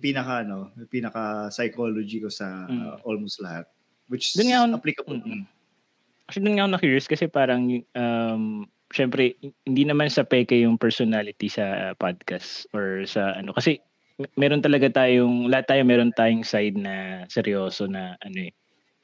pinaka ano, pinaka psychology ko sa uh, almost lahat which is Dun nga ako- applicable. Mm. Kasi doon nga ako na-curious kasi parang, um, syempre, hindi naman sa peke yung personality sa podcast or sa ano. Kasi meron talaga tayong, lahat tayo meron tayong side na seryoso na ano eh.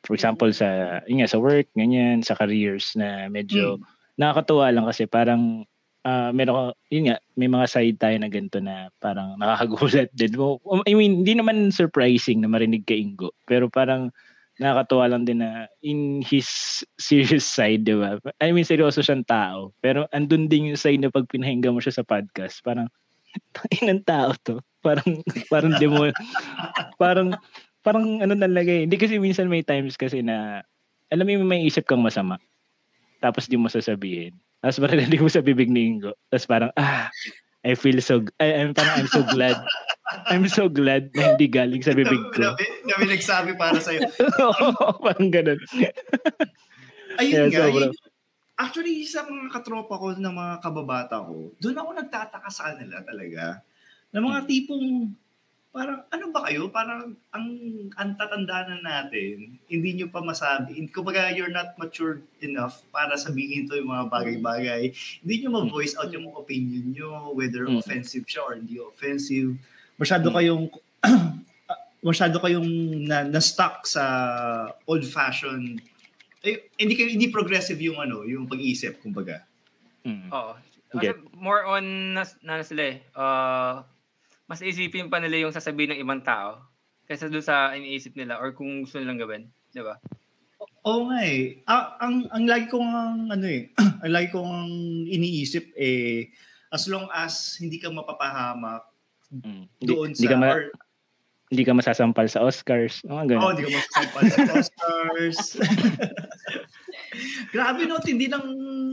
For example, sa, yun nga, sa work, ganyan, sa careers na medyo nakakatuwa lang kasi parang ah meron yun nga, may mga side tayo na ganito na parang nakakagulat <laughs> din. Mo- I mean, hindi naman surprising na marinig kay Ingo, pero parang nakakatuwa lang din na in his serious side, di ba? I mean, seryoso siyang tao. Pero andun din yung side na pag pinahinggan mo siya sa podcast, parang, inang tao to. Parang, parang di mo, parang, parang ano talaga eh. Hindi kasi minsan may times kasi na, alam mo may isip kang masama. Tapos di mo sasabihin. Tapos marinig <laughs> mo sa bibig ni Ingo. Tapos parang, ah, I feel so, I, I'm parang I'm so glad. I'm so glad na hindi galing sa bibig ko. Na, na, na may nagsabi para sa'yo. <laughs> parang ganun. Ayun Yeah, nga, sobra. yun- actually sa mga katropa ko ng mga kababata ko, doon ako nagtataka sa kanila talaga. Na mga Hmm. tipong parang ano ba kayo? Parang ang ang tatanda na natin, hindi nyo pa masabi. Kumbaga, you're not mature enough para sabihin to yung mga bagay-bagay. Hindi nyo ma-voice out yung opinion nyo, whether Mm. offensive siya or hindi offensive. Masyado Mm. kayong <clears throat> masyado kayong na, na-stuck sa old-fashioned eh, hindi kayo hindi progressive yung ano, yung pag-iisip kumbaga. Mm. Oo. Kasi Get. more on, nas, na na sila eh. Uh, mas isipin pa nila yung sasabihin ng ibang tao kaysa doon sa iniisip nila or kung gusto nilang gawin. Di ba? Oo nga eh. Ah, ang, ang lagi kong ang, ano eh, <clears throat> ang lagi kong ang iniisip eh, as long as hindi ka mapapahamak Mm. Hindi, doon hindi sa, ka ma- or, hindi ka masasampal sa Oscars. Mga ganun. oh, hindi ka masasampal sa Oscars. <laughs> Grabe no, hindi lang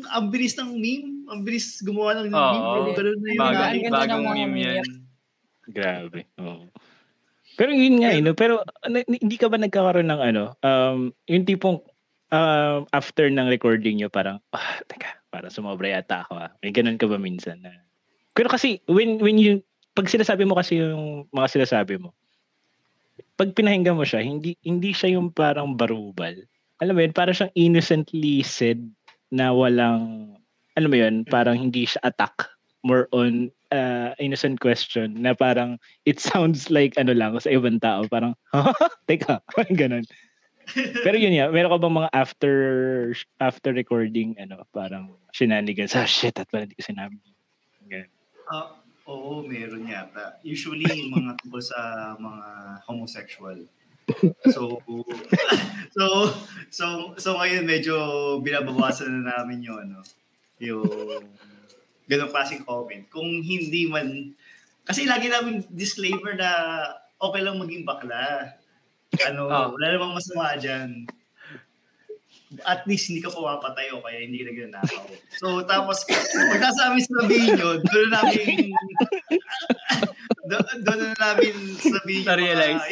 ang bilis ng meme, ang bilis gumawa ng Oo. meme. Pero na yung Bago- ganda bagong meme yan. meme. Grabe. Oo. Pero yun nga, eh, no? pero ano, hindi ka ba nagkakaroon ng ano, um, yung tipong uh, after ng recording nyo, parang, ah, teka, parang sumobra yata ako. Ah. May ganun ka ba minsan na? Pero kasi, when, when you, pag sinasabi mo kasi yung mga sinasabi mo, pag pinahinggan mo siya, hindi hindi siya yung parang barubal. Alam mo yun, parang siyang innocently said na walang, alam mo yun, parang hindi siya attack. More on uh, innocent question na parang it sounds like ano lang sa ibang tao. Parang, <laughs> teka, parang ganun. Pero yun ya, meron ka bang mga after after recording ano, parang shenanigans, ah shit, at pala hindi ko sinabi. Ganun. Uh, oo, meron yata. Usually, yung mga tungkol sa mga homosexual. So, <laughs> so, so, so ngayon medyo binabawasan na namin yung ano, yung ganong klaseng comment. Kung hindi man, kasi lagi namin disclaimer na okay lang maging bakla. Ano, oh. wala namang masama dyan. At least hindi ka pumapatay o kaya hindi ka nagnanakaw. So, tapos, pag nasa amin sabihin yun, doon na namin, doon na namin sabihin Na-realize.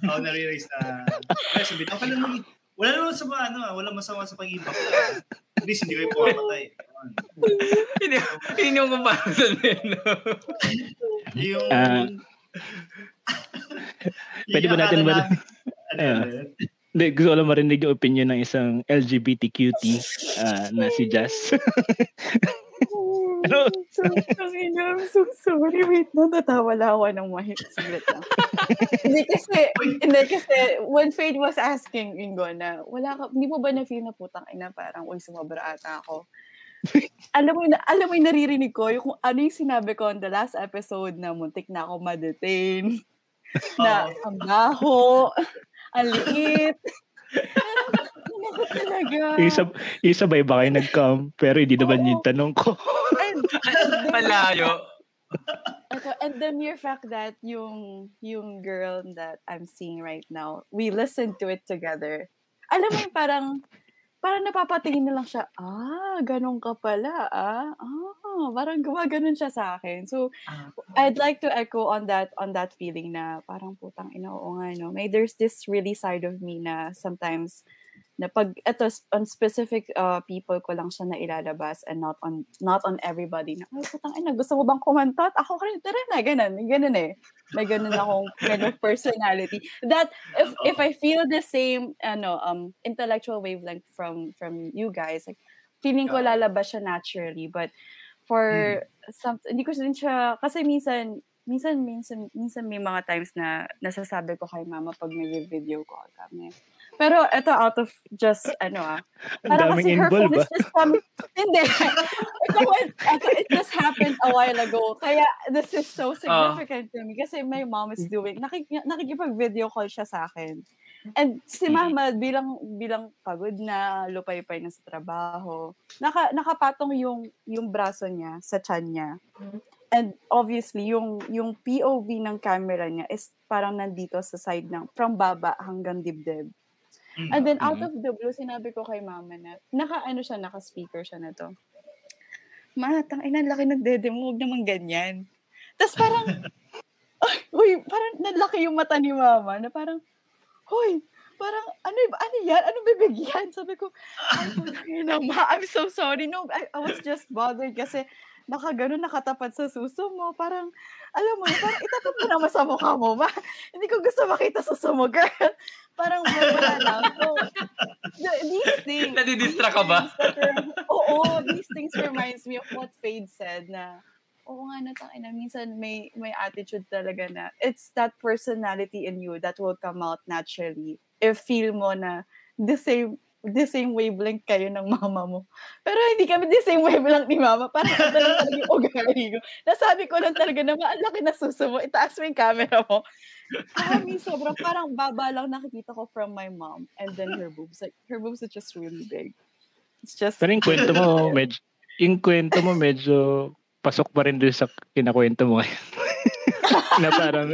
Uh, oh, na-realize na, ay, sabihin, okay lang maging, wala naman sa mga, ano, wala masama sa pag-ibak. At least hindi kayo pumapatay. Hindi, hindi yung comparison eh, no? yung, Ah. Pwede ba natin ba? <laughs> Ano, Ah. Hindi, gusto ko lang marinig yung opinion ng isang LGBTQT uh, na si Jazz. <laughs> Ano? I'm so sorry. Wait, no, natawa lang ako ng mahit. Saglit lang. hindi kasi, hindi kasi, when Fade was asking Ingo na, wala ka, hindi mo ba na-feel na putang ina, parang, uy, sumobra ata ako. alam mo, yung, alam mo yung naririnig ko, yung kung ano yung sinabi ko on the last episode na muntik na ako ma-detain, na ang baho, ang liit. Talaga? yung sabay ba kayo nag-come, pero hindi naman Oo. yung tanong ko. And, Malayo. Ito, and the mere fact that yung yung girl that I'm seeing right now, we listened to it together. Alam mo yung parang parang napapatingin na lang siya, ah, ganun ka pala, ah, ah, parang gumaganon siya sa akin. So, I'd like to echo on that on that feeling na parang putang ina, oo nga, no? May there's this really side of me na sometimes na pag eto on specific uh, people ko lang siya na ilalabas and not on not on everybody na ay putang ina gusto mo bang kumantot ako rin tara na ganun ganun eh. May ganun akong kind of personality. That if if I feel the same ano um intellectual wavelength from from you guys like feeling ko lalabas siya naturally. But for some hindi ko din siya kasi minsan minsan minsan minsan may mga times na nasasabi ko kay mama pag nag-video call kami pero ito out of just ano ah. Ang Parang kasi her phone involved is ah. just coming. Hindi. <laughs> ito, ito, it just happened a while ago. Kaya this is so significant to me. Kasi my mom is doing, nakik, nakikipag-video call siya sa akin. And si mama, bilang bilang pagod na, lupay-pay na sa trabaho, naka, nakapatong yung, yung braso niya sa chan niya. And obviously, yung, yung POV ng camera niya is parang nandito sa side ng, from baba hanggang dibdib. And then out of the blue, sinabi ko kay mama na, naka ano siya, naka-speaker siya na to. Ma, tang ina, laki nagdede mo, huwag naman ganyan. Tapos parang, <laughs> uy, parang nalaki yung mata ni mama na parang, hoy, parang, ano, ano yan? Ano bibig yan? Sabi ko, ay, ina, ma, I'm so sorry. No, I, I was just bothered kasi nakaganon, nakatapat sa suso mo. Parang, alam mo, parang itapat mo naman sa mukha mo, ma. Hindi ko gusto makita suso mo, girl. Parang wala lang. So, the- these things. Nadidistract these ka ba? rem- Oo, these things reminds me of what Fade said na, oo nga natang ina, minsan may, may attitude talaga na, it's that personality in you that will come out naturally if feel mo na the same the same wavelength kayo ng mama mo. Pero hindi kami the same wavelength ni mama. Parang ito lang talaga yung ugali ko. Nasabi ko lang talaga na, "Ma, ang laki na suso mo. Itaas mo yung camera mo. Kami, sobrang parang baba lang nakikita ko from my mom. And then her boobs. Like, her boobs are just really big. It's just... Pero yung kwento mo, medyo, yung kwento mo medyo pasok pa rin doon sa kinakwento mo ngayon. <laughs> na parang,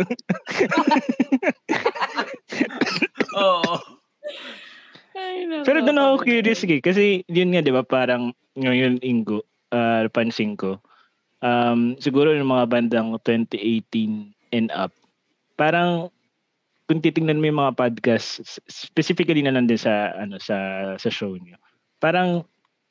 Oo. Ay, nako, pero doon ako curious sige, kasi yun nga 'di ba parang ngayon Ingo, ah, pansin ko. Um, siguro yung mga bandang 2018 and up. Parang kung titingnan mo yung mga podcast, specifically na lang din sa, ano, sa, sa show niyo, parang,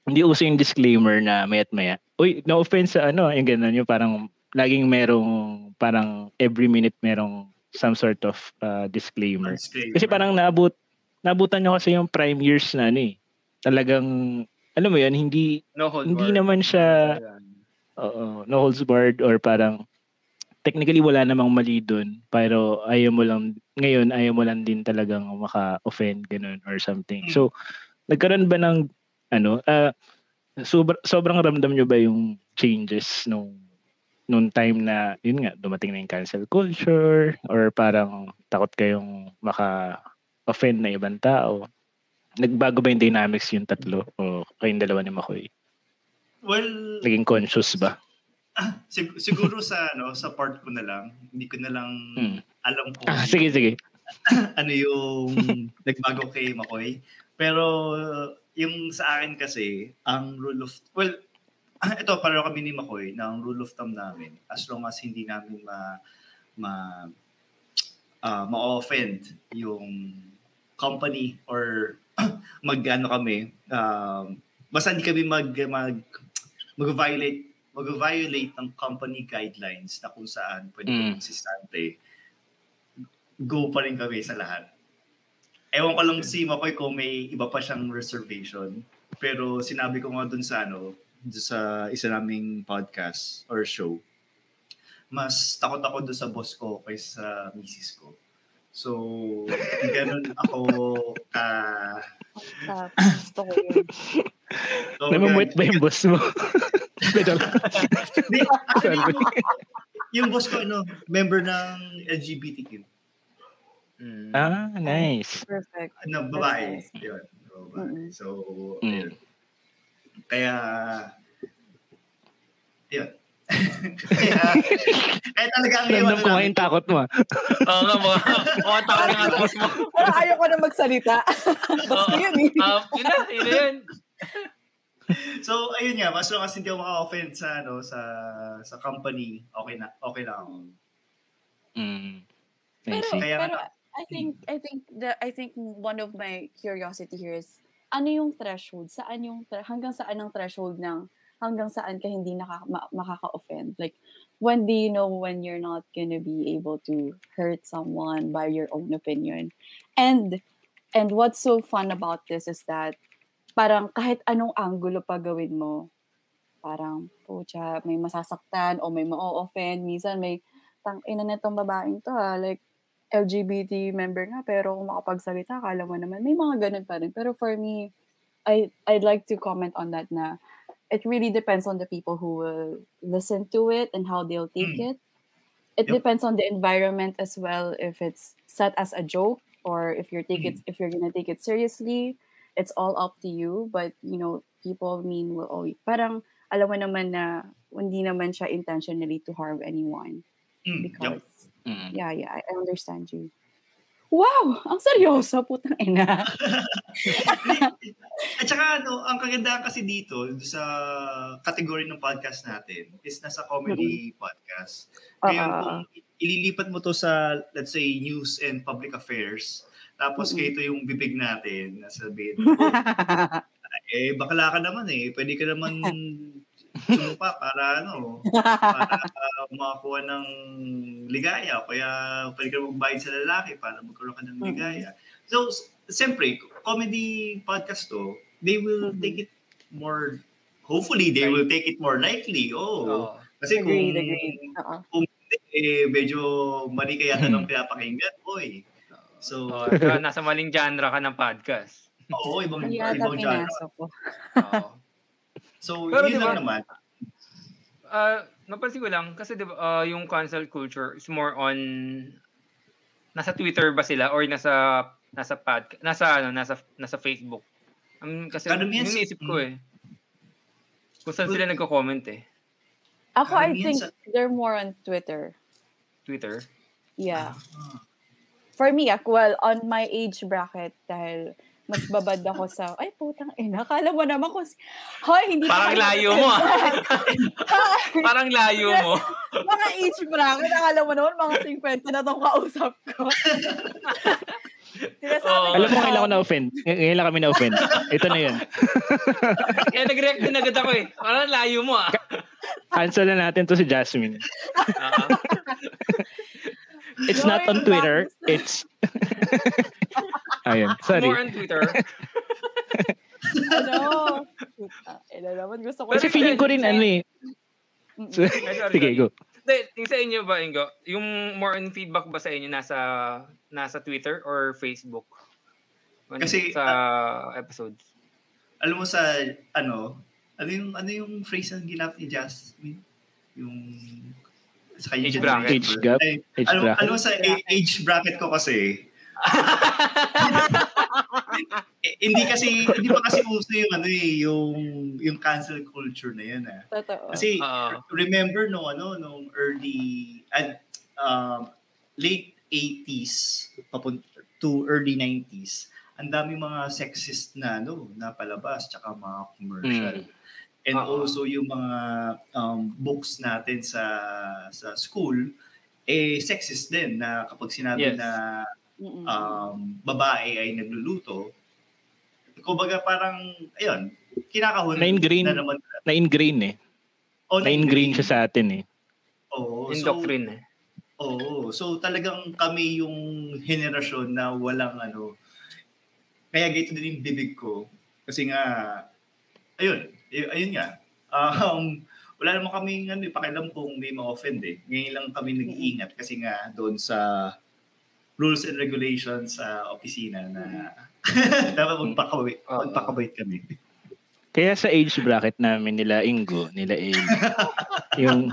hindi uso yung disclaimer na maya't maya. Uy, no offense sa ano, yung ganun yung parang laging merong parang every minute merong some sort of uh, disclaimer. Disclaimer. Kasi parang naabot nabutan nyo kasi yung prime years na ano eh. Talagang alam mo yun, hindi No hindi barred. naman siya oo, no holds barred or parang technically wala namang mali dun pero ayaw mo lang ngayon ayaw mo lang din talagang maka-offend ganun or something. So nagkaroon ba ng ano ah sobra, sobrang ramdam nyo ba yung changes nung nung time na yun nga dumating na yung cancel culture or parang takot kayong maka-offend na ibang tao? Nagbago ba yung dynamics yung tatlo o kayong dalawa ni Makoy? Well, Naging conscious ba? <coughs> sig- siguro sa ano sa part ko na lang, hindi ko na lang Hmm. alam kung Ah, sige, sige. <coughs> ano yung <laughs> nagbago kay Makoy. Pero yung sa akin kasi, ang rule of, well, <coughs> ito, pareho kami ni Makoy, na ang rule of thumb namin, as long as hindi namin ma, ma, ah, ma-offend yung company or <clears throat> mag-ano kami, um, basta hindi kami mag, mag, mag-violate mag-violate ng company guidelines na kung saan pwede Mm. consistente, go pa rin kami sa lahat. Ewan ko lang si Makoy kung may iba pa siyang reservation. Pero sinabi ko nga dun sa ano, dun sa isa naming podcast or show, mas takot ako dun sa boss ko kaysa sa misis ko. So, ganun ako ka... Tapos, gusto ko yun. So, Namamwit ba yung boss mo? <laughs> Hindi, actually, yung boss ko, ano, member ng LGBTQ. Mm. ah, nice. Perfect. Ano, babae. That's Yun. Babae. So, Mm. ayun. Kaya, yun. Kaya, kaya <laughs> talaga ang iwan Random ko yung takot mo. ah. Oo nga, mga, mga nga ang boss mo. Parang ayaw ko na magsalita. <laughs> Basta yun eh. Ah, yun na, yun na yun. So, ayun nga, mas long as hindi ako maka-offend sa, ano, sa, sa company, okay na, okay na ako. Mm. Pero. Kaya- pero I think I think the I think one of my curiosity here is ano yung threshold? Saan yung hanggang saan ang threshold ng hanggang saan ka hindi naka, ma- makaka-offend? Like when do you know when you're not gonna be able to hurt someone by your own opinion? And and what's so fun about this is that parang kahit anong angulo pa gawin mo, parang pucha, may masasaktan o may ma-offend, minsan may tang ina nitong babaeng to ha, like LGBT member nga pero kung makapagsalita kala mo naman may mga ganun pa rin pero for me I I'd like to comment on that na it really depends on the people who will listen to it and how they'll take Mm. it it Yep. depends on the environment as well if it's set as a joke or if you're take it if you're gonna take it seriously it's all up to you but you know people mean will always parang alam mo naman na hindi naman siya intentionally to harm anyone Mm, because yup. Mm. yeah yeah I understand you wow ang seryoso putang ina At saka ano, ang kagandahan kasi dito sa category ng podcast natin is nasa comedy podcast. Kaya Oo. kung ililipat mo to sa let's say news and public affairs, tapos Mm-mm. kaya ito yung bibig natin, nasabihin, <laughs> oh, eh bakla ka naman eh, pwede ka naman sumpa para ano, para uh, makakuha ng ligaya, kaya pwede ka magbayad sa lalaki para magkaroon ka ng Mm-mm. ligaya. So, siyempre, comedy podcast to, they will Mhm. take it more, hopefully, they will take it more likely. Oh, Oo. kasi kung, agreed agreed oo eh, medyo mali kaya ng pinapakinggan, oy. So, ikaw, nasa maling genre ka ng podcast. oo, ibang, yata ibang genre. <laughs> Oo. So, Pero yun diba- lang naman. Ah, napansin ko lang kasi 'di ba ah, yung cancel culture is more on nasa Twitter ba sila or nasa nasa pad nasa ano nasa nasa Facebook. Um, kasi Karamihan yung sa- isip ko eh. Kung saan sila nagko-comment eh. ako I Karamihan think sa- they're more on Twitter Twitter. yeah Ah, for me, ak- well, on my age bracket, dahil mas babad ako sa, ay putang ina, kala mo naman kung, si- hoy, hindi Parang kayo- layo mo, ah. <laughs> Parang layo mo. mga age bracket, akala mo naman mga 50 na tong kausap ko. Ko Alam mo, lang ako na-offend. Lang kami na-offend. Ito na yun. Kaya <laughs> nag-react din agad ako eh. Parang layo mo ah. Cancel na natin to si Jasmine. <laughs> Ah. It's No, not on Twitter. back- It's... <laughs> Ayun. Sorry. More on Twitter. ano, ina naman, gusto ko. Kasi feeling ko rin ano eh. Sige, go. Yung sa inyo ba, Ingo? Yung more on feedback ba sa inyo nasa nasa Twitter or Facebook? Ano, Kasi, sa episodes. Alam mo sa, ano, ano yung, ano yung phrase ang ginap ni Jasmine? Yung, sa kanya Age bracket. Age gap. Ay, Age alam, bracket. alam mo sa age bracket ko kasi, <laughs> eh, hindi kasi, hindi pa kasi uso yung, ano eh, yung, yung cancel culture na yan ah. Totoo. Kasi Oo. remember no ano nung early and um, late 80s papunta to early 90s ang dami mga sexist na no na palabas tsaka mga commercial. And Oo. also yung mga um, books natin sa sa school eh sexist din na kapag sinabi Yes. na um, babae ay nagluluto kumbaga parang ayun kinakahon Na-ingrain. na naman Na-ingrain eh. Oh, Na-ingrain siya sa atin eh. Oo. So, Indoctrine eh. oo. So talagang kami yung henerasyon na walang ano. Kaya gito din yung bibig ko. Kasi nga, ayun, y- ayun nga. Um, wala naman kami ano, pakialam kung may ma-offend eh. Ngayon lang kami nag-iingat kasi nga doon sa rules and regulations sa opisina na <laughs> dapat magpakabait, magpakabait kami. Kaya sa age bracket namin nila Ingo, nila Abe, <laughs> yung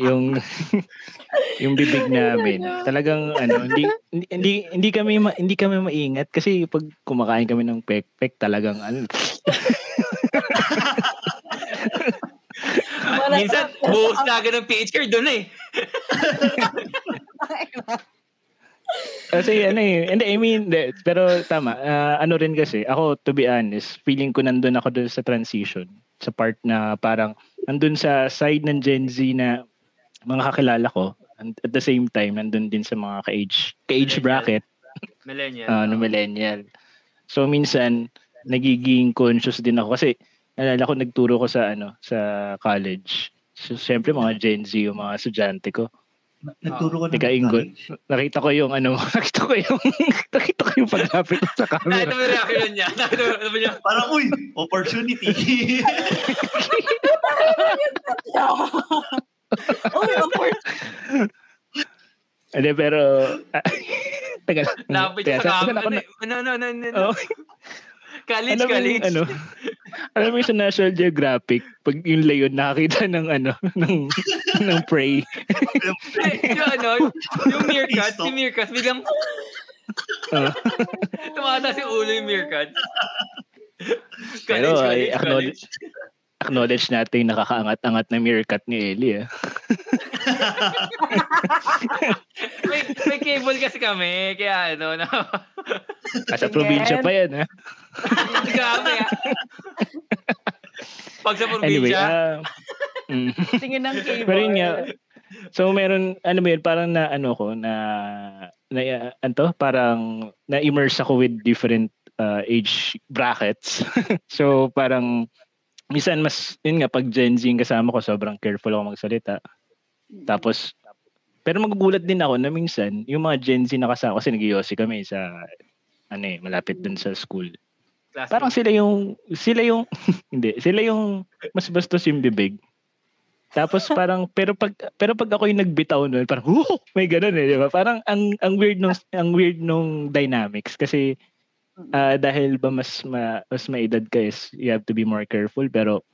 yung yung bibig namin talagang ano hindi hindi hindi, hindi kami ma, hindi kami maingat kasi pag kumakain kami ng pek-pek talagang ano <laughs> Minsan, buhos na agad ng picture doon eh. <laughs> kasi ano eh hindi I mean de, pero tama ah, ano rin kasi ako to be honest feeling ko nandun ako dun sa transition sa part na parang nandun sa side ng Gen Z na mga kakilala ko and at the same time nandun din sa mga ka-age ka-age bracket Millennial. Ah, no millennial. So minsan nagiging conscious din ako kasi nalala ko nagturo ko sa ano sa college. So syempre mga Gen Z yung mga estudyante ko. Nagturo ko Teka, Ingo. Nakita ko yung ano, <laughs> nakita ko yung nakita ko yung paglapit mo sa Nakita camera. mo yung reaction niya. Nakita mo ano niya. Parang, uy, opportunity. <laughs> oh, awkward. Hindi pero ah, <laughs> Teka lang. Lapit sa camera. na- Ano, ano, ano, ano. Oh, College, mo yung college. ano, alam mo yung sa National Geographic, pag yung leon nakakita ng ano, <laughs> ng, ng prey. Eh, yung ano, yung meerkat, si meerkat, biglang Ah. <laughs> tumata si ulo yung meerkat. Pero, ay, college, acknowledge-. Acknowledge natin yung nakakaangat-angat na meerkat ni Ellie. Ah. <laughs> May, may cable kasi kami, kaya ano, no. Sa Tingin. probinsya pa yan. Ha? Grabe. Pag sa Anyway, probinsya, ah, mm. Tingin ng cable. pero yun nga, so meron, ano ba yun, parang na, ano ko, na, na uh, anto, parang na-immerse ako with different uh, age brackets. <laughs> so parang, minsan mas, yun nga, pag Gen Z yung kasama ko, sobrang careful ako magsalita. Tapos, pero magugulat din ako na minsan, yung mga Gen Z na kasama, kasi nag kami sa, ano eh, malapit dun sa school. classmate. Parang sila yung, sila yung, <laughs> hindi, sila yung mas bastos yung bibig. Tapos parang, <laughs> pero pag, pero pag ako yung nagbitaw nun, parang, oh, may ganun eh, di ba? Parang ang, ang weird nung, ang weird nung dynamics kasi ah dahil ba mas ma, mas maedad ka is you have to be more careful pero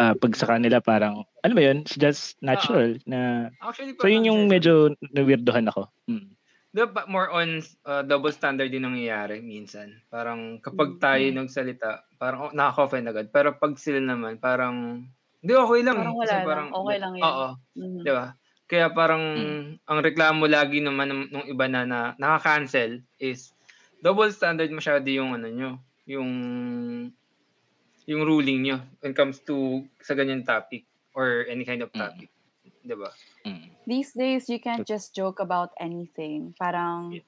ah pag sa kanila parang ano ba yun it's just natural na Actually, so yun yung medyo na-weirdohan ako mm. Di ba, more on uh, double standard din nangyayari minsan. Parang kapag tayo Mm. nagsalita, parang oh, nakaka-offend agad. Pero pag sila naman, parang, hindi, okay lang. Parang wala Kasi lang. Okay lang yun. Oo. Mhm. Di ba? Kaya parang, Mm. ang reklamo lagi naman ng, ng iba na, na nakaka-cancel is, double standard masyado yung ano nyo, yung yung ruling nyo when it comes to sa ganyan topic or any kind of Mm. topic. 'Di ba? Mm. These days, you can't just joke about anything. Parang,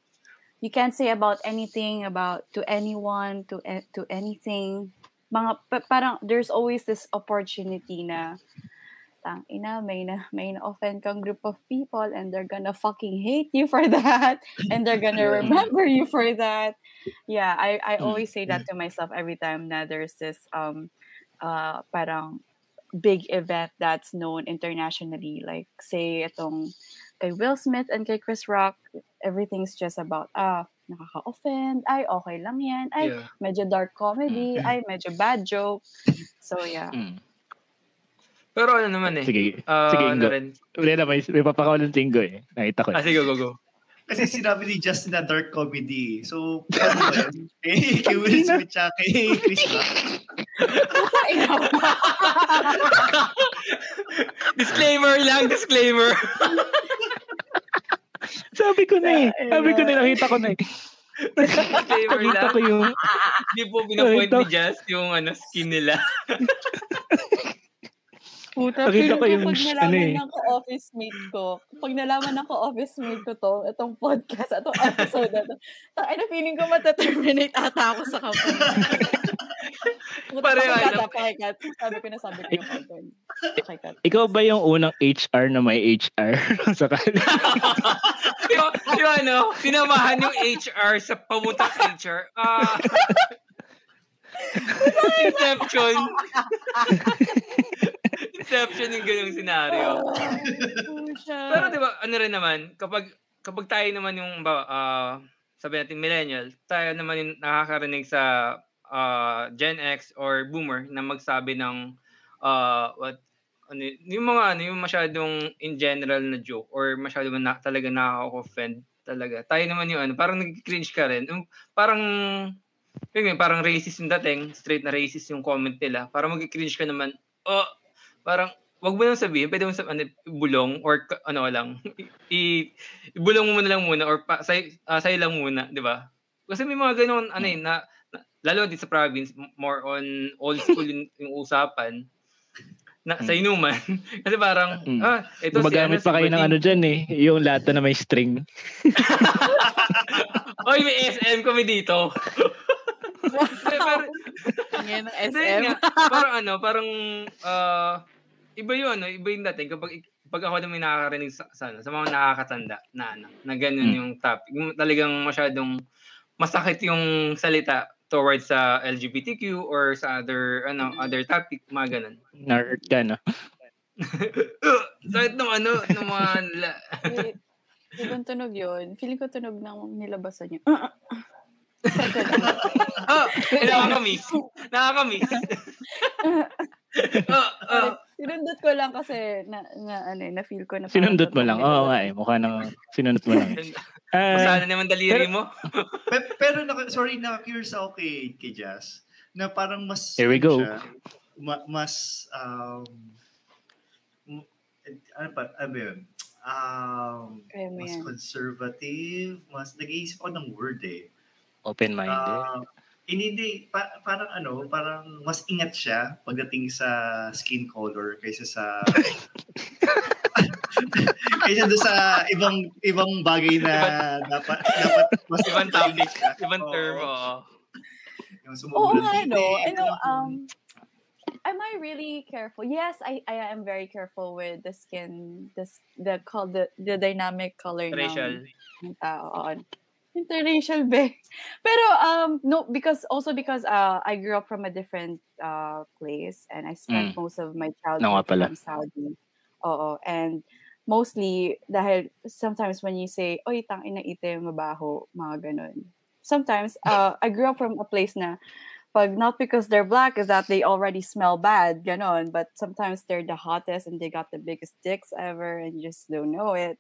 you can't say about anything about to anyone, to a- to anything. Mga, pa- parang, there's always this opportunity na, tang ina, may na, may na-offend kang group of people and they're gonna fucking hate you for <laughs> that and they're gonna remember you for that. Yeah, I, I Mm. always say that to myself every time na there's this, um, uh, parang, big event that's known internationally. Like, say, itong kay Will Smith and kay Chris Rock, everything's just about, ah, nakaka-offend, ay, okay lang yan, ay, Yeah. medyo dark comedy, ay, medyo bad joke. So, yeah. Mm. Pero ano naman eh. Sige, ah, sige, ano rin. Wala na, may, may papakawalan si Ingo eh. Nakita ko. Ah, sige, go, go. Kasi sinabi ni Justin na dark comedy. So, paano ba yun? <laughs> Eh, kay Will Smith tsaka kay Chris Rock. <laughs> Disclaimer lang, disclaimer. <laughs> Sabi ko na eh. Sabi ko na, nakita ko na eh. disclaimer Nakita lang. ko yung... Hindi po pinapoint ni Nakita- Just yung ano, skin nila. Puta, Nakita feeling ko yung, pag ano nalaman eh. ng ka-office mate ko, pag nalaman ng ka-office mate ko to, itong podcast, itong episode na to, ay na feeling ko mataterminate ata ako sa company. <laughs> Pareho, ano? pakikat. Sabi ko na sabi ko yung company. Pakikat. Ikaw ba yung unang HR na may HR <laughs> sa kanila? yung, yung ano, sinamahan yung HR sa pamuntang HR. Ah. <laughs> Inception. <laughs> Inception yung ganyung senaryo. Pusha. Pero 'di ba, ano rin naman, kapag kapag tayo naman yung uh, sabi natin millennial, tayo naman yung nakakarinig sa ah, Gen X or boomer na magsabi ng ah, what ano, yung mga ano, yung masyadong in general na joke or masyado na talaga nakaka-offend talaga. Tayo naman yung ano, parang nag-cringe ka rin. Yung, parang yun, yun, parang racist yung dating, straight na racist yung comment nila. Parang mag-cringe ka naman. Oh, parang wag mo nang sabihin, pwede mo sa ano, bulong or ano lang, <laughs> i, ibulong mo na lang muna or pa, say, ah, sa'yo lang muna, di ba? Kasi may mga ganun, ano eh, na, na- lalo dito sa province, more on old school yung, yung usapan na sa inuman. <laughs> Kasi parang, Mm. ah, ito Gumagamit si, pa kayo ng ano dyan eh. Yung lata na may string. <laughs> Oy, may SM kami dito. Pero, Ngayon ng SM. nga. parang ano, parang ah, iba yun, ano, iba yung dating kapag pag ako naman nakakarinig sa, sa, ano, sa mga nakakatanda na ano, na ganun Mm. yung topic. Yung talagang masyadong masakit yung salita towards sa LGBTQ or sa other ano other topic, mga ganun. Nerd ka no? <laughs> Sakit ng ano, ng mga ibang tunog yun. Feeling ko tunog ng nilabasan niyo. <laughs> Ah, <laughs> eh, nakakamiss. Nakakamiss. Ah, ah. Sinundot ko lang kasi na, na ano, eh, na-feel ko na Sinundot mo lang. Oo nilabasan. nga eh. Mukha nang sinundot mo lang. Ah, <laughs> Masana naman daliri mo. Pe- pero, naka, sorry, naka-curious ako kay, kay Jazz, na parang mas, Here we go. siya, ma- mas, um, ano pa, ano ba yun? Um, mas conservative, mas, nag-iisip ako ng word eh. Open-minded. Ah, hindi, hindi, pa- parang ano, parang mas ingat siya pagdating sa skin color kaysa sa <laughs> kaysa doon sa ibang ibang bagay na dapat dapat mas Ibang topic, ibang term, oo. Yung Oo nga, no? eh, I know, ganun. um, am I really careful? Yes, I I am very careful with the skin, the, the, call, the, the dynamic color Racial. ng tao. Oo. Interracial be. <laughs> Pero, um, no, because, also because uh, I grew up from a different uh, place and I spent most of my childhood pala. from Saudi. Oo. And mostly, dahil sometimes when you say, oy, tang ina itim, mabaho, mga ganun. Sometimes, <laughs> uh, I grew up from a place na pag not because they're black is that they already smell bad, ganon. But sometimes they're the hottest and they got the biggest dicks ever and you just don't know it.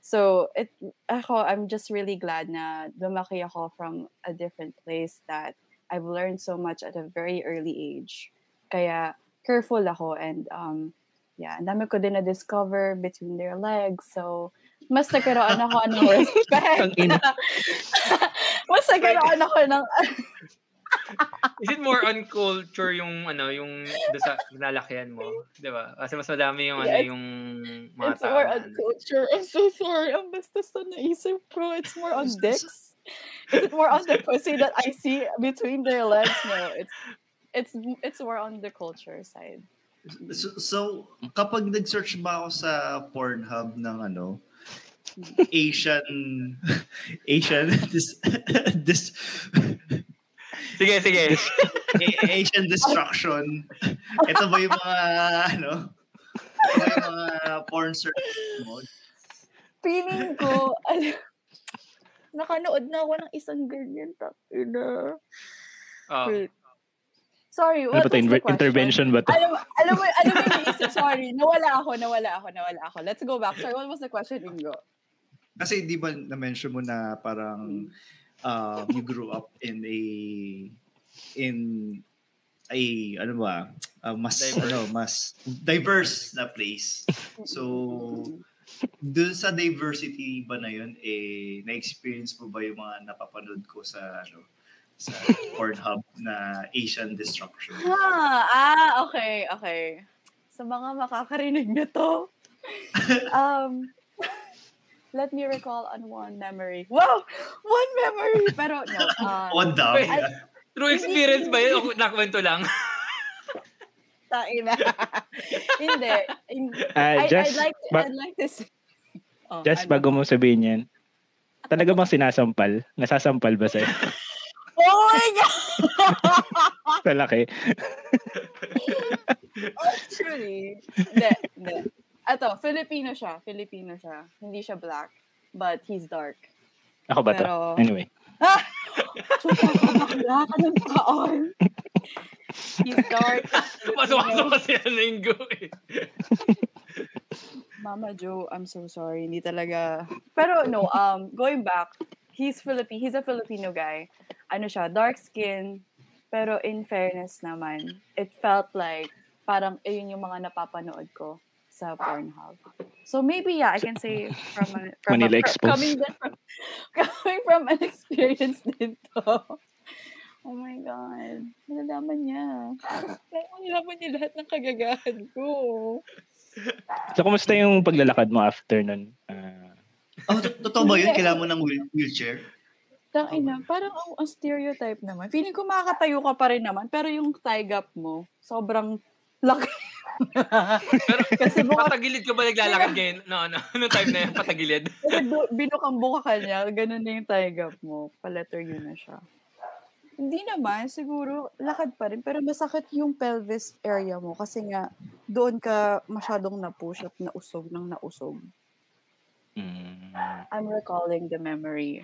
So, it, ako, I'm just really glad na lumaki ako from a different place that I've learned so much at a very early age. Kaya, careful ako and, um, yeah, ang dami ko din na-discover between their legs. So, mas nagkaroon ako ng <laughs> respect. <laughs> Mas nagkaroon ako ng... <laughs> Is it more on culture yung ano, yung sa nalalakihan mo, 'di ba? Kasi mas madami yung ano, Yeah, yung mga It's tao. more on ano. culture. I'm so sorry. Ang bastos na naisip ko. It's more on <laughs> dicks. Is it more on the pussy that I see between their legs? No, it's it's it's more on the culture side. So, so kapag nag-search ba ako sa Pornhub ng ano, Asian <laughs> Asian this this <laughs> Sige, sige. Asian destruction. Ito ba yung mga ano? Ito ba yung mga porn search mo? Feeling ko, ano, nakanood na ako ng isang ganyan. Ina. Oh. Wait. Sorry, Ano what ba to? was the Inver- question? intervention ba to? Alam, alam mo, alam mo yung isip, sorry, nawala ako, nawala ako, nawala ako. Let's go back. Sorry, what was the question, Ingo? Kasi di ba na-mention mo na parang um, you grew up in a in a ano ba uh, mas Diverse. ano mas diverse na place. So doon sa diversity ba na yun eh na-experience mo ba yung mga napapanood ko sa ano sa Pornhub na Asian destruction? Ha, ah, okay, okay. Sa mga makakarinig na to, <laughs> um, let me recall on one memory. Wow! One memory! Pero no, <laughs> uh, On dami. Wait. True experience ba yun o nakwento lang? <laughs> tain na. Hindi. Hindi. Ah, I, just, I'd like, ba- I'd like to say, oh, just ano? bago mo sabihin yan, talaga bang sinasampal? Nasasampal ba sa'yo? <laughs> Oh my God! Sa laki. Actually, hindi, hindi. Ito, Filipino siya. Filipino siya. Hindi siya black. But he's dark. Ako ba to? Pero- Anyway. Ah! Chupa ka bakla ka ng taon. He's dark. Pasok-pasok kasi yan linggo eh. <laughs> Mama Joe, I'm so sorry. Hindi talaga. Pero no, um, going back, he's Filipino. He's a Filipino guy. Ano siya, dark skin. Pero in fairness naman, it felt like parang ayun yung mga napapanood ko sa Pornhub. So maybe yeah, I can say from a, from Manila a, Expose. coming from, <laughs> coming from an experience din to. Oh my God. Nalalaman niya. Nalalaman niya lahat ng kagagahan ko. So, kumusta yung paglalakad mo after nun? Ah, Oh, to- totoo ba yun? Kailangan mo ng wheel- wheelchair? Tang ina, parang ang, ang stereotype naman. Feeling ko makakatayo ka pa rin naman, pero yung thigh gap mo, sobrang laki. Pero <laughs> Kasi buka, patagilid ka ba naglalakad ngayon? No, no. Ano time na yan? Patagilid? <laughs> kasi bu- binukang buka ka niya, ganun na yung thigh gap mo. Pa-letter U na siya. Hindi naman, siguro, lakad pa rin. Pero masakit yung pelvis area mo kasi nga, doon ka masyadong na-push at nausog ng nausog. mm, I'm recalling the memory.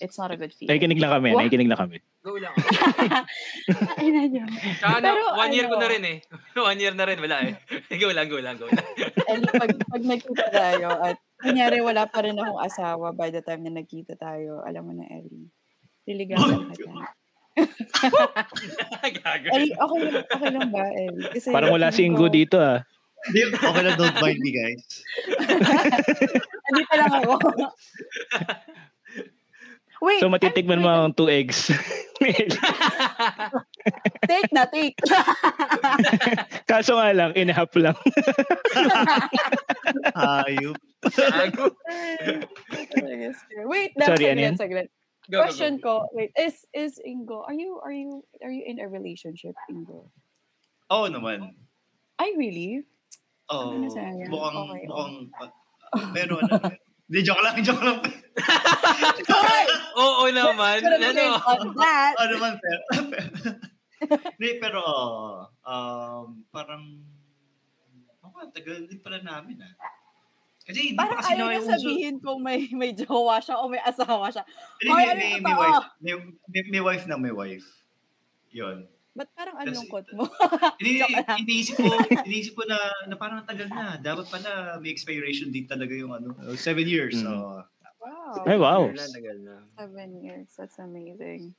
It's not a good feeling. nakikinig lang kami. What? Nakikinig lang kami. Go lang. <laughs> Ay na ano, Pero one year ko ano- na rin eh. <laughs> one year na rin, wala eh. <laughs> go lang, go lang, go lang. And pag, pag nagkita tayo at kunyari wala pa rin akong asawa by the time na nagkita tayo, alam mo na, Ellie. Liligawan ka dyan. Gago. Ellie, okay, lang- okay lang ba, Ellie? Kasi Parang wala si Ingo dito ah. Hindi, okay lang, don't mind me guys. Andito lang ako. Wait, So, matitikman mo ang two eggs. <laughs> take na, take. <laughs> Kaso nga lang, in half lang. <laughs> Ayup. Wait, Sorry, saglit, ano saglit. Go, go, Question go. ko, wait, is is Ingo, are you are you are you in a relationship, Ingo? Oo naman. Ay, really? Ano sayang? mukhang, Okay, mukhang, pero ano, hindi, joke lang, <laughs> joke lang. Oo naman. Pero Ano? ano man, pero, hindi, pero, um, parang, ako, tagal din pala namin, ah. Kasi, hindi parang pa kasi ayaw niya sabihin kung may may jowa siya o may asawa siya. Hindi, may, ano may, may totoo? wife. May, may, may wife na may wife. Yun. Ba't parang ang lungkot mo? <laughs> Hindi, iniisip ko, iniisip ko na, na parang tagal na. Dapat pala may expiration date talaga yung ano, uh, seven years. Mm. So, wow. Ay, wow. Tagal na, tagal na. Seven years. That's amazing.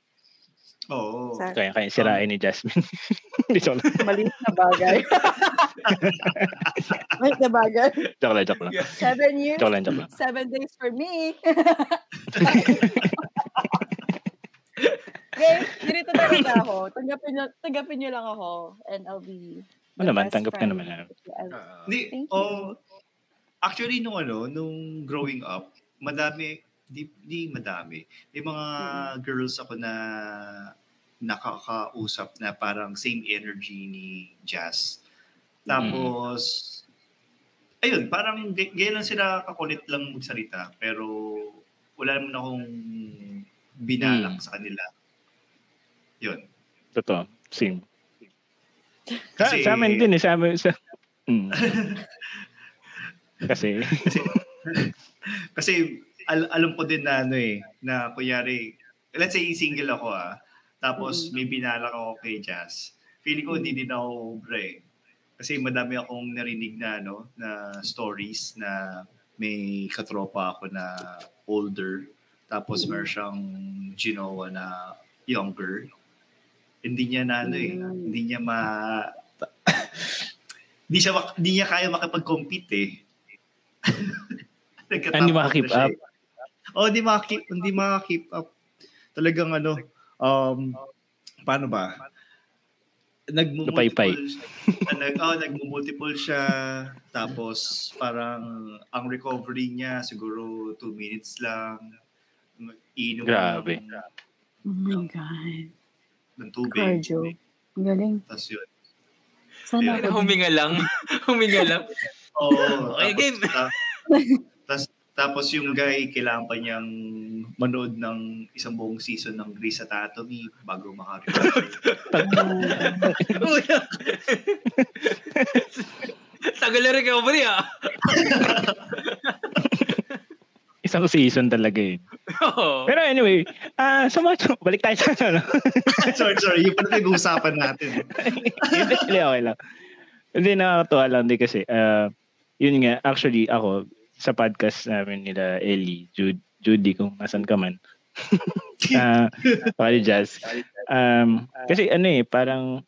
oo. Sa Kaya, kaya sirain ni Jasmine. <laughs> Hindi, joke lang. maliit na bagay. <laughs> maliit na bagay. Joke lang, joke lang. Seven years. Joke lang, joke lang. Seven days for me. nandito talaga ako. Tanggapin niyo, tanggapin niyo lang ako and I'll be Ano naman, tanggap ka naman. Hindi, Thank you. oh, actually, nung ano, nung growing up, madami, di, di madami. May mga girls ako na nakakausap na parang same energy ni Jazz. Tapos, ayun, parang g- ganyan lang sila kakulit lang magsalita. Pero, wala naman akong binalak Mm. sa kanila. Yun. Totoo. Same. Sa, Kasi- sa amin din eh. Sa amin, sa, mm. Kasi, <laughs> Kasi al- alam ko din na ano eh, na kunyari, let's say single ako ah, tapos may binalak ako kay Jazz. Feeling ko hindi din ako bre. Kasi madami akong narinig na ano, na stories na may katropa ako na older, tapos meron siyang ginawa na younger. Hindi niya na ano eh, Mm. hindi niya ma <laughs> hindi siya mak- hindi niya kaya makipag-compete eh. <laughs> Hindi maka-keep up. eh. Oh, hindi maka-keep, hindi maka-keep up. Talagang ano, um, paano ba? Nagmumultiple siya. nag, oh, nagmumultiple siya. Tapos parang ang recovery niya siguro two minutes lang. Inom Grabe. ng, Oh my God. Ng tubig. Cardio. Ang Galing. Tapos yun. Sana Ayun. Huminga lang. <laughs> Huminga lang. Oo. <laughs> Okay, tapos, game. ta- tas, tapos yung guy, kailangan pa niyang manood ng isang buong season ng Grey's Anatomy bago makarecover. Kuya. <laughs> Tagal na recovery ah. Isang season talaga eh. Oo. Pero anyway, ah sa mga, balik tayo sa <laughs> ano. <laughs> sorry, sorry. Yung pala nag-uusapan natin. <laughs> Hindi, okay lang. Hindi, nakakatuwa lang din kasi, ah, yun nga, actually, ako, sa podcast namin nila Ellie, Jude, Judy, kung nasan ka man. Ah, uh, Jazz. Um, kasi ano eh, parang,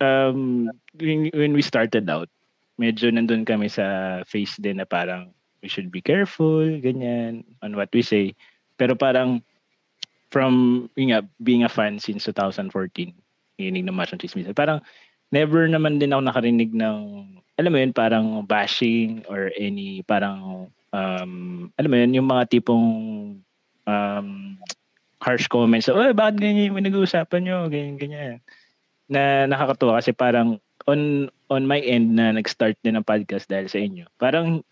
um, when, when we started out, medyo nandun kami sa phase din na parang, we should be careful, ganyan, on what we say. Pero parang, from, yun nga, being a fan since 2014, hinig ng Machong Chismis. Parang never naman din ako nakarinig ng, alam mo yun, parang bashing or any parang, um, alam mo yun, yung mga tipong um, harsh comments. Oh, bakit ganyan yung nag-uusapan nyo? Ganyan, ganyan. Na nakakatuwa kasi parang on on my end na nag-start din ng podcast dahil sa inyo. Parang,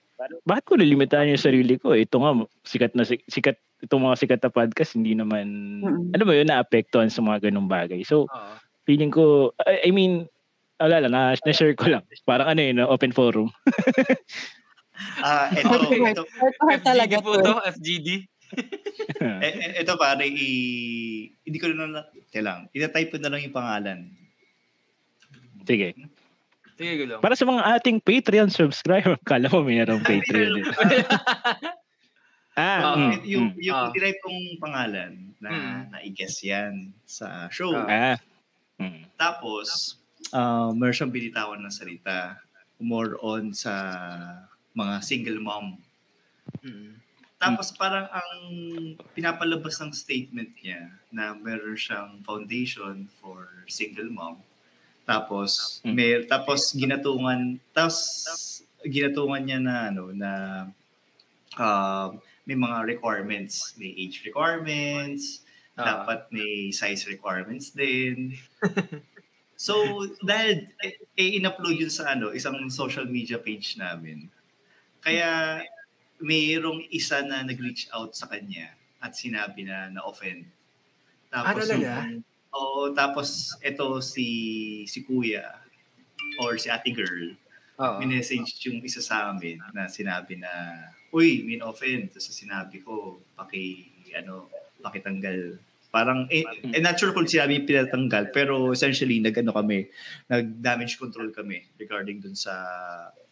bakit ko lilimitahan yung sarili ko? Ito nga, sikat na si- sikat itong mga sikat na podcast hindi naman Mm-mm. alam mo yun naapektuhan sa mga ganung bagay. So, Oo. feeling ko, I, I mean, wala lang, na, na-share ko lang. Parang ano yun, open forum. <laughs> Ah, ito, ito, Heart to heart talaga FGD po to. FGD. eh, eh, ito pare, i, hindi ko na, na lang, itatype ko na lang yung pangalan. Sige. Sige, gulong. Para sa mga ating Patreon subscriber, <laughs> kala mo mayroong Patreon dito. <laughs> ah, Oo. mm, yung mm. yung Ah. titype kong pangalan na Mm. na-guess yan sa show. Ah. ah. Mm. Tapos, uh, meron siyang binitawan ng salita. More on sa mga single mom. Mm. Tapos parang ang pinapalabas ng statement niya na meron siyang foundation for single mom. Tapos Mm. may tapos ginatungan tapos ginatungan niya na ano na um, may mga requirements, may age requirements, Ah. dapat may size requirements din. <laughs> so, dahil eh, eh, in-upload yun sa ano, isang social media page namin. Kaya mayroong isa na nag-reach out sa kanya at sinabi na na-offend. Ah, talaga? yung- Oo, tapos ito si si kuya or si ate girl, Oo. minessage yung isa sa amin na sinabi na, uy, min offend. Tapos sinabi ko, paki, ano, pakitanggal. Parang, eh, eh, not sure kung sinabi yung pinatanggal, pero essentially, nag-ano kami, nag-damage control kami regarding dun sa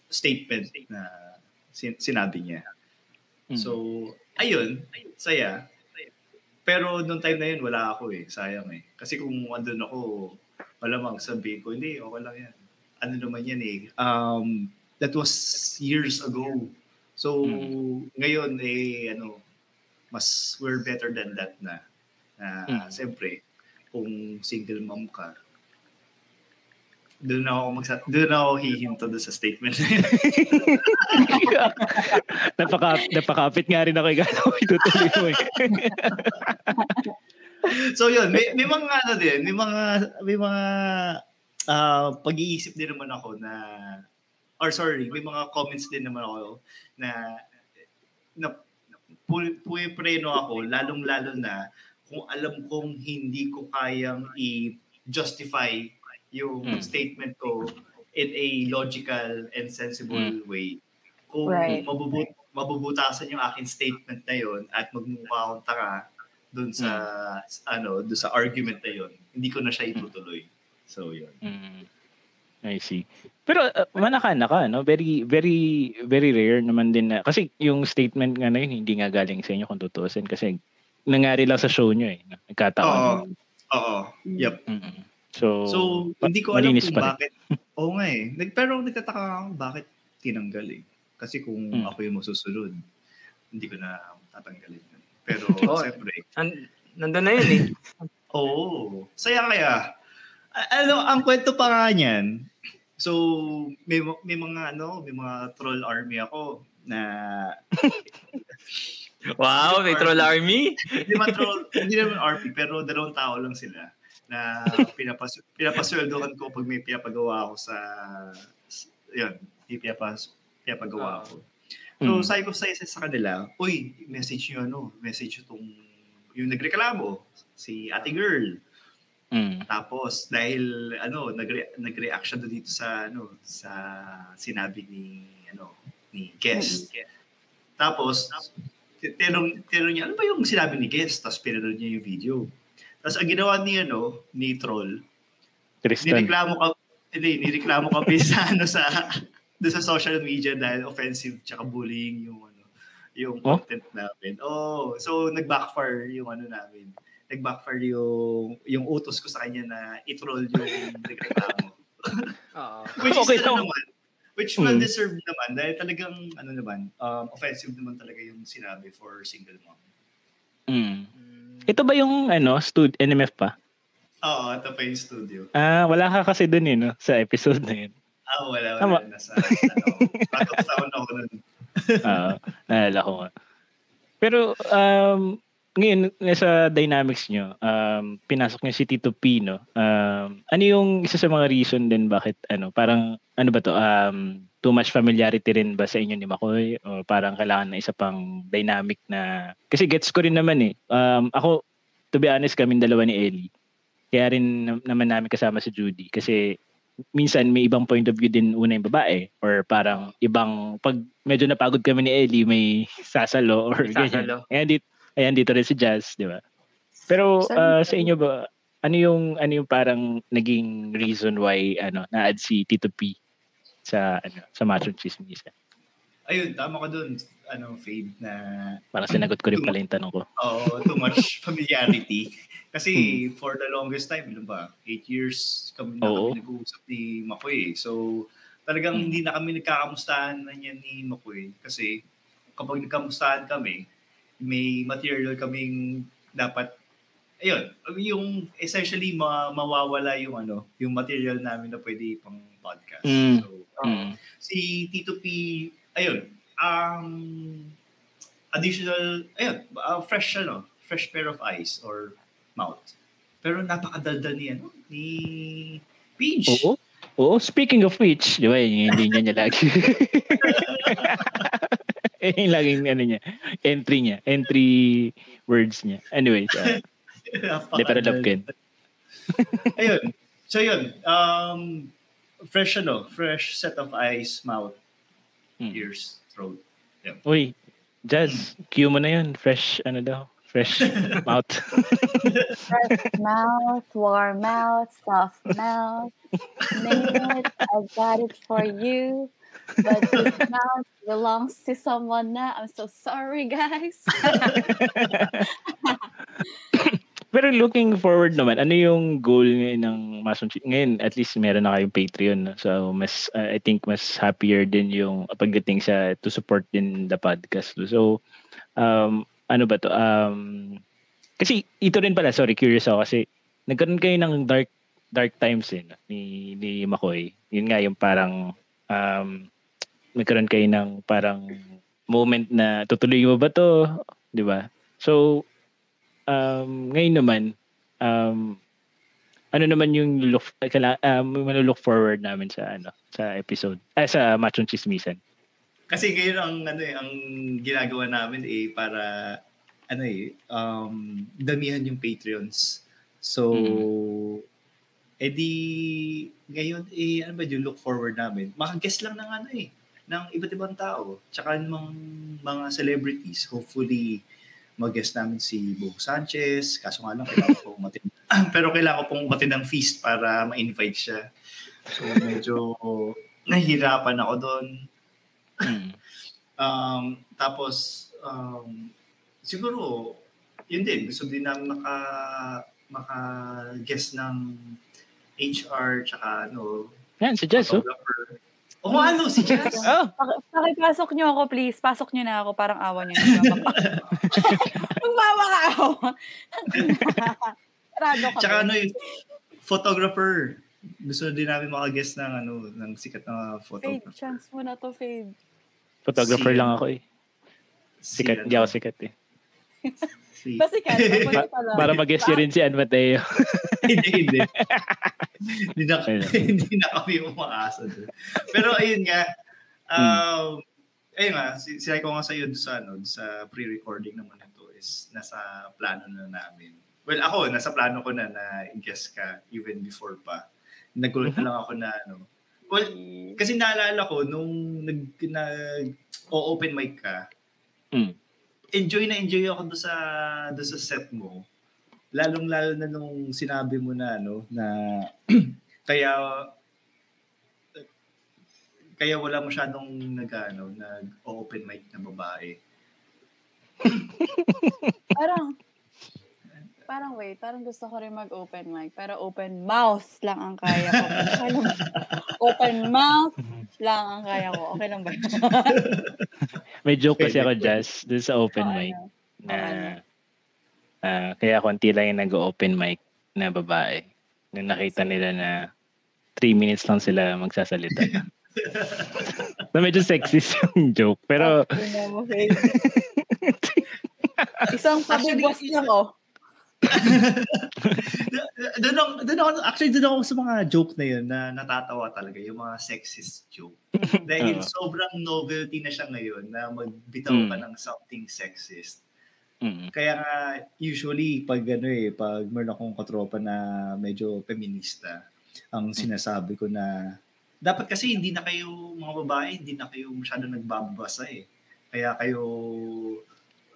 statement na sin- sinabi niya. Mm. So, ayun, saya. Pero nung time na yun, wala ako eh. Sayang eh. Kasi kung andun ako, malamang sabihin ko, hindi, okay lang yan. Ano naman yan eh. Um, that was years ago. So, Mm. ngayon eh, ano, mas we're better than that na. Na, Mm. siyempre, kung single mom ka, doon ako magsa doon ako hihinto doon sa statement na yun. <laughs> napaka napakapit nga rin ako ikaw itutuloy mo eh. <laughs> so yun, may, may mga ano din, may mga may mga ah, pag-iisip din naman ako na or sorry, may mga comments din naman ako na na pu- pumipreno ako lalong-lalo na kung alam kong hindi ko kayang i-justify yung Mm. statement ko in a logical and sensible Mm. way. Kung Right. mabubut mabubutasan yung akin statement na yon at magmumukha akong tanga doon sa ano, doon sa argument na yon, hindi ko na siya itutuloy. So yun. Mm. I see. Pero uh, manakana ka, no? Very, very, very rare naman din na, kasi yung statement nga na yun, hindi nga galing sa inyo kung tutuusin kasi nangyari lang sa show nyo eh. Nagkataon. Oo. Oo. Yep. Mm. So, So, hindi ko alam kung pa bakit. <laughs> Oo nga eh. Nag, pero nagtataka ako bakit tinanggal eh. Kasi kung Mm. ako yung masusunod, hindi ko na tatanggalin. yun. Pero <laughs> Oo. siyempre, An- nandun na yun eh. <laughs> oo. Saya kaya. Ano, ang kwento pa nga niyan, so may, may mga ano, may mga troll army ako na Wow, may troll army. hindi naman troll, hindi naman RP, pero dalawang tao lang sila na <laughs> pinapas pinapasweldohan ko pag may pinapagawa ako sa yun, may pinapas pinapagawa ako. So, Mm. sabi ko sa isa sa kanila, uy, message nyo ano, message nyo tong yung nagreklamo, si ate girl. Mm. Tapos, dahil, ano, nagre- nag-react siya dito sa, ano, sa sinabi ni, ano, ni guest. Tapos, t- tinanong, tinanong niya, ano ba yung sinabi ni guest? Tapos, pinanood niya yung video. Tapos, ang ginawa ni, ano, ni Troll, Tristan. nireklamo ka, hindi, nireklamo ka <laughs> sa, ano, sa, doon sa social media dahil offensive tsaka bullying yung, ano, yung Oh? content namin. Oh, so, nag-backfire yung, ano namin. Nag-backfire yung, yung utos ko sa kanya na i-troll yung nagreklamo. <laughs> Oo. <laughs> Which is Okay, ano so- naman, which Hmm. well-deserved naman dahil talagang, ano naman, um, offensive naman talaga yung sinabi for single mom. Mm. Ito ba yung ano, stud NMF pa? Oo, ito pa yung studio. Ah, wala ka kasi dun eh, no? Sa episode na yun. Ah, wala, wala. Tama. Nasa, ano, out ako nun. <laughs> Oo, naalala ko nga. Pero, um, ngayon, nasa dynamics nyo, um, pinasok niyo si Tito P, no? Um, ano yung isa sa mga reason din bakit, ano, parang, ano ba to, um, too much familiarity rin ba sa inyo ni Makoy? O parang kailangan na isa pang dynamic na, kasi gets ko rin naman eh. Um, ako, to be honest, kaming dalawa ni Ellie. Kaya rin nam- naman namin kasama si Judy. Kasi minsan may ibang point of view din una yung babae or parang ibang pag medyo napagod kami ni Ellie may <laughs> sasalo or May ganyan. sasalo. Ayan dito, ayan dito rin si Jazz, di ba? Pero ah, sa inyo ba ano yung ano yung parang naging reason why ano na-add si Tito P sa ano sa Macho Chismisa? Ayun, tama ka dun. Ano, Fade, na Parang sinagot ko rin pala yung tanong ko. oh, too much <laughs> familiarity. Kasi for the longest time, ilan ba? Eight years kami na Oo. kami nag-uusap ni Makoy. So, talagang Hmm. hindi na kami nagkakamustahan na niya ni Makoy. Kasi kapag nagkamustahan kami, may material kaming dapat ayun, yung essentially ma- mawawala yung ano, yung material namin na pwede pang podcast. Mm. So, Mm. si Tito P, ayun, um, additional, ayun, uh, fresh, ano, fresh pair of eyes or mouth. Pero napakadaldal ni, ano, ni Peach. Oo. Oo, speaking of which, di ba, yun yung linya niya lagi. <laughs> Yun yung laging ano niya, entry niya, entry words niya. Anyways, uh, Hindi, pero love ayun. So yun, um, fresh ano, fresh set of eyes, mouth, Hmm. ears, throat. Yeah. Uy, Jazz, cue mo na yun. Fresh, ano daw, fresh <laughs> mouth. Fresh mouth, warm mouth, soft mouth. Name it, I got it for you. But this mouth belongs to someone na. I'm so sorry, guys. <laughs> <laughs> Pero looking forward naman, ano yung goal ngayon ng Mason Chi- Ngayon, at least meron na kayong Patreon. So, mas, uh, I think mas happier din yung pagdating sa to support din the podcast. So, um, ano ba to? Um, kasi ito rin pala, sorry, curious ako kasi nagkaroon kayo ng dark dark times eh, ni ni Makoy. Yun nga yung parang um nagkaroon kayo ng parang moment na tutuloy mo ba to, 'di ba? So um ngayon naman um ano naman yung look kala um look forward namin sa ano sa episode eh, sa Machong Chismisan. Kasi ngayon ang ano eh, ang ginagawa namin eh para ano eh um damihan yung Patreons. So edi ngayon eh ano ba yung look forward namin? Maka-guest lang ng ano eh ng iba't ibang tao. Tsaka ng mga celebrities. Hopefully, mag-guest namin si Bo Sanchez. Kaso nga lang, kailangan ko umatid. <clears throat> Pero kailangan ko pong umatid ng feast para ma-invite siya. So, medyo <laughs> nahihirapan ako doon. Mm. <clears throat> Um, tapos, um, siguro, yun din. Gusto din namin maka, maka-guest ng HR tsaka ano, Yan si Jess, oh. Photographer. Oh, ano, si Jess. Oh, Paki- Pakipasok niyo ako, please. Pasok niyo na ako. Parang awa niyo <laughs> na. Magmamakaawa. <laughs> Rado ka. Tsaka ano yung photographer. Gusto din namin maka-guest ng ano, ng sikat na Fade. photographer. Chance mo na to, Fade. photographer Si- lang ako eh. Si, Sikat, hindi ako sikat eh. <laughs> Si, Basta <laughs> ka. Para mag-guess rin si Ann Mateo. <laughs> hindi, hindi. <laughs> hindi, na, hindi na kami umaasa doon. Pero ayun nga, um, ayun nga, si- sinay ko nga sa iyo sa, ano, sa pre-recording naman ito is nasa plano na namin. Well, ako, nasa plano ko na na guest ka even before pa. Nagulat na lang ako na ano. Well, kasi naalala ko nung nag, nag o-open mic ka, Mm. Enjoy na enjoy ako doon sa doon sa set mo. Lalong lalo na nung sinabi mo na ano na <clears throat> kaya kaya wala masyadong nag ano, nag open mic na babae. <laughs> Parang, parang wait, parang gusto ko rin mag-open mic. Pero open mouth lang ang kaya ko. Okay lang ba? open mouth lang ang kaya ko. Okay lang ba? <laughs> May joke kasi ako. Jazz, dun sa open Oo, mic. ano. Na, ano. ah, kaya konti lang yung nag-open mic na babae. Nung nakita nila na 3 minutes lang sila magsasalita. <laughs> na medyo sexist <laughs> yung joke. Pero. Isang pabibwas lang, oh. <laughs> Doon ako, doon ako, actually doon ako sa mga joke na yun na natatawa talaga, yung mga sexist joke. <laughs> Dahil Oo. sobrang novelty na siya ngayon na magbitaw ka Mm. ng something sexist. mm, Kaya nga, usually, pag ano eh, pag meron akong katropa na medyo feminista, ang sinasabi ko na, dapat kasi hindi na kayo, mga babae, hindi na kayo masyado nagbabasa eh. Kaya kayo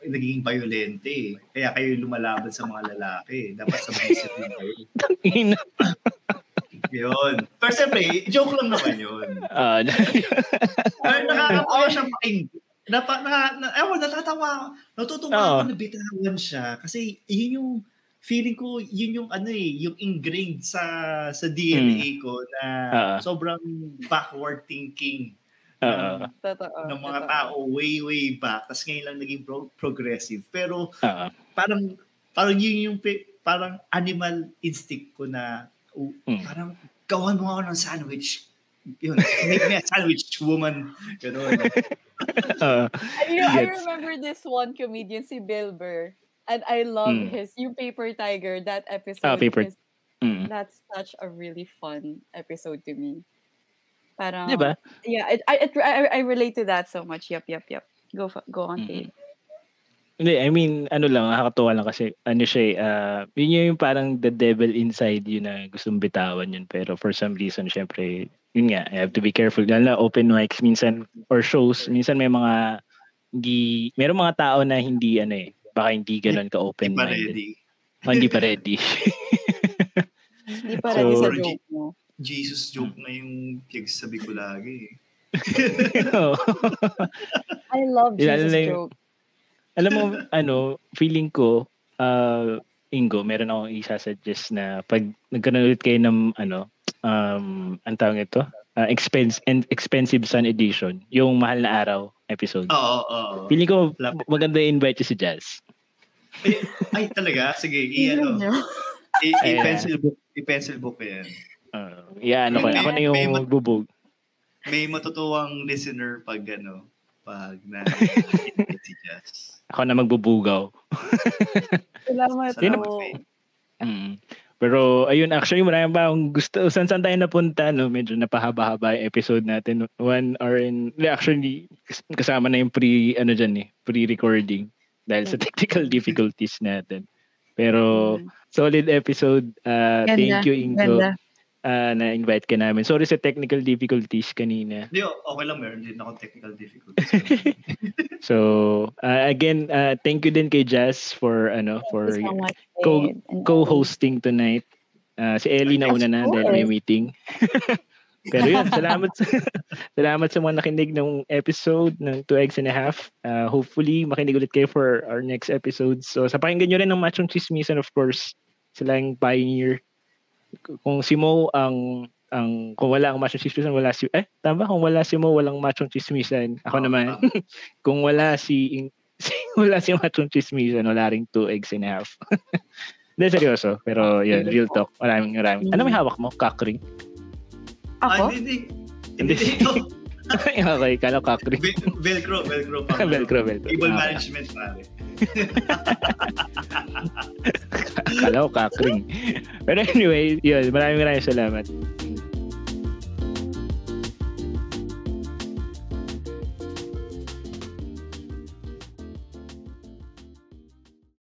nagiging violente eh. Kaya kayo lumalaban sa mga lalaki. Dapat submissive din kayo. <laughs> ina. <laughs> Yun. Pero siyempre, joke lang naman yun. Ah, <laughs> Pero nakakatawa siya pakinggan. Napa, na, na, ewan, natatawa. Natutuwa Oo. ako na bitawan siya. Kasi yun yung, feeling ko, yun yung ano eh, yung ingrained sa sa DNA ko na Oo. sobrang backward thinking Ng, Totoo. ng mga totoo. tao way, way back. Tapos ngayon lang naging pro- progressive. Pero Oo. parang, parang yun yung, pe- parang animal instinct ko na, uh, Mm. parang gawan mo ako ng sandwich. Yun, make me a sandwich woman. Ganun. <laughs> Oo. I, you know, I remember this one comedian, si Bill Burr. And I love Mm. his, yung Paper Tiger, that episode. Ah, Paper- is- Mm. That's such a really fun episode to me. Parang, Di ba? Yeah, it, I, it, I, I relate to that so much. Yep, yep, yep. Go, go on, Mhm. Kate. Hindi, I mean, ano lang, nakakatuwa lang kasi, ano siya, eh, ah, yun yung parang the devil inside yun na gustong bitawan yun. Pero for some reason, syempre, yun nga, I have to be careful. Lalo na open mics, minsan, or shows, minsan may mga, hindi, meron mga tao na hindi, ano eh, baka hindi ganun Hindi pa ready. Oh, hindi pa ready. <laughs> <laughs> Hindi pa So, ready sa joke mo. Jesus joke na yung sabi ko lagi. eh. <laughs> <laughs> I love Jesus yung- joke. Alam mo, ano, feeling ko, uh, Ingo, meron akong isa-suggest na pag nagkaroon ulit kayo ng, ano, um, ang tawag ito, uh, expense, and expensive sun edition, yung mahal na araw episode. Oo, oo. Feeling ko, maganda i-invite yung si Jazz. Ay, ay, talaga? Sige, i-ano. Ayan. I-pencil book, i-pencil book yan. Uh, yeah, ano ko, May- ako na yung may- magbubog. May matutuwang listener pag ano, pag na si <laughs> Jazz. Ako na magbubugaw. <laughs> Salamat Salamat, po. Mm. Pero ayun, actually marami pa akong gusto. Saan saan tayo napunta, no? Medyo napahaba-haba yung episode natin. One hour in... Actually, kas- kasama na yung pre, ano dyan eh, pre-recording. Dahil sa technical difficulties natin. Pero solid episode. Uh, Ganda, thank you, Ingo, Ganda. Uh, na-invite ka namin. Sorry sa technical difficulties kanina. Hindi, okay lang. Meron din ako technical difficulties. <laughs> So, uh, again, uh, thank you din kay Jazz for ano for Thank you so much, co- co-hosting tonight. Uh, si Ellie na una na dahil may meeting. <laughs> Pero yun, salamat sa, <laughs> salamat sa mga nakinig ng episode ng 2 Eggs and a Half. Uh, hopefully, makinig ulit kayo for our next episode. So, sa pakinggan nyo rin ng Machong Chismisan, of course, sila yung pioneer. Kung si Mo ang ang kung wala ang Machong Chismisan, wala si eh tama kung wala si Mo, walang Machong Chismisan. Ako Oo, naman. <laughs> kung wala si, <laughs> si wala si Machong Chismisan, wala ring 2 Eggs and a Half. <laughs> Hindi, seryoso. Pero yun, real talk. Maraming maraming. Ano may hawak mo? Cockring? Ako? Hindi, hindi. Hindi dito. okay, kala cockring. Vel- Velcro, Velcro. Velcro, Velcro. Table Ah, management, pare. Kala ko cockring. Pero anyway, yun. Maraming maraming salamat.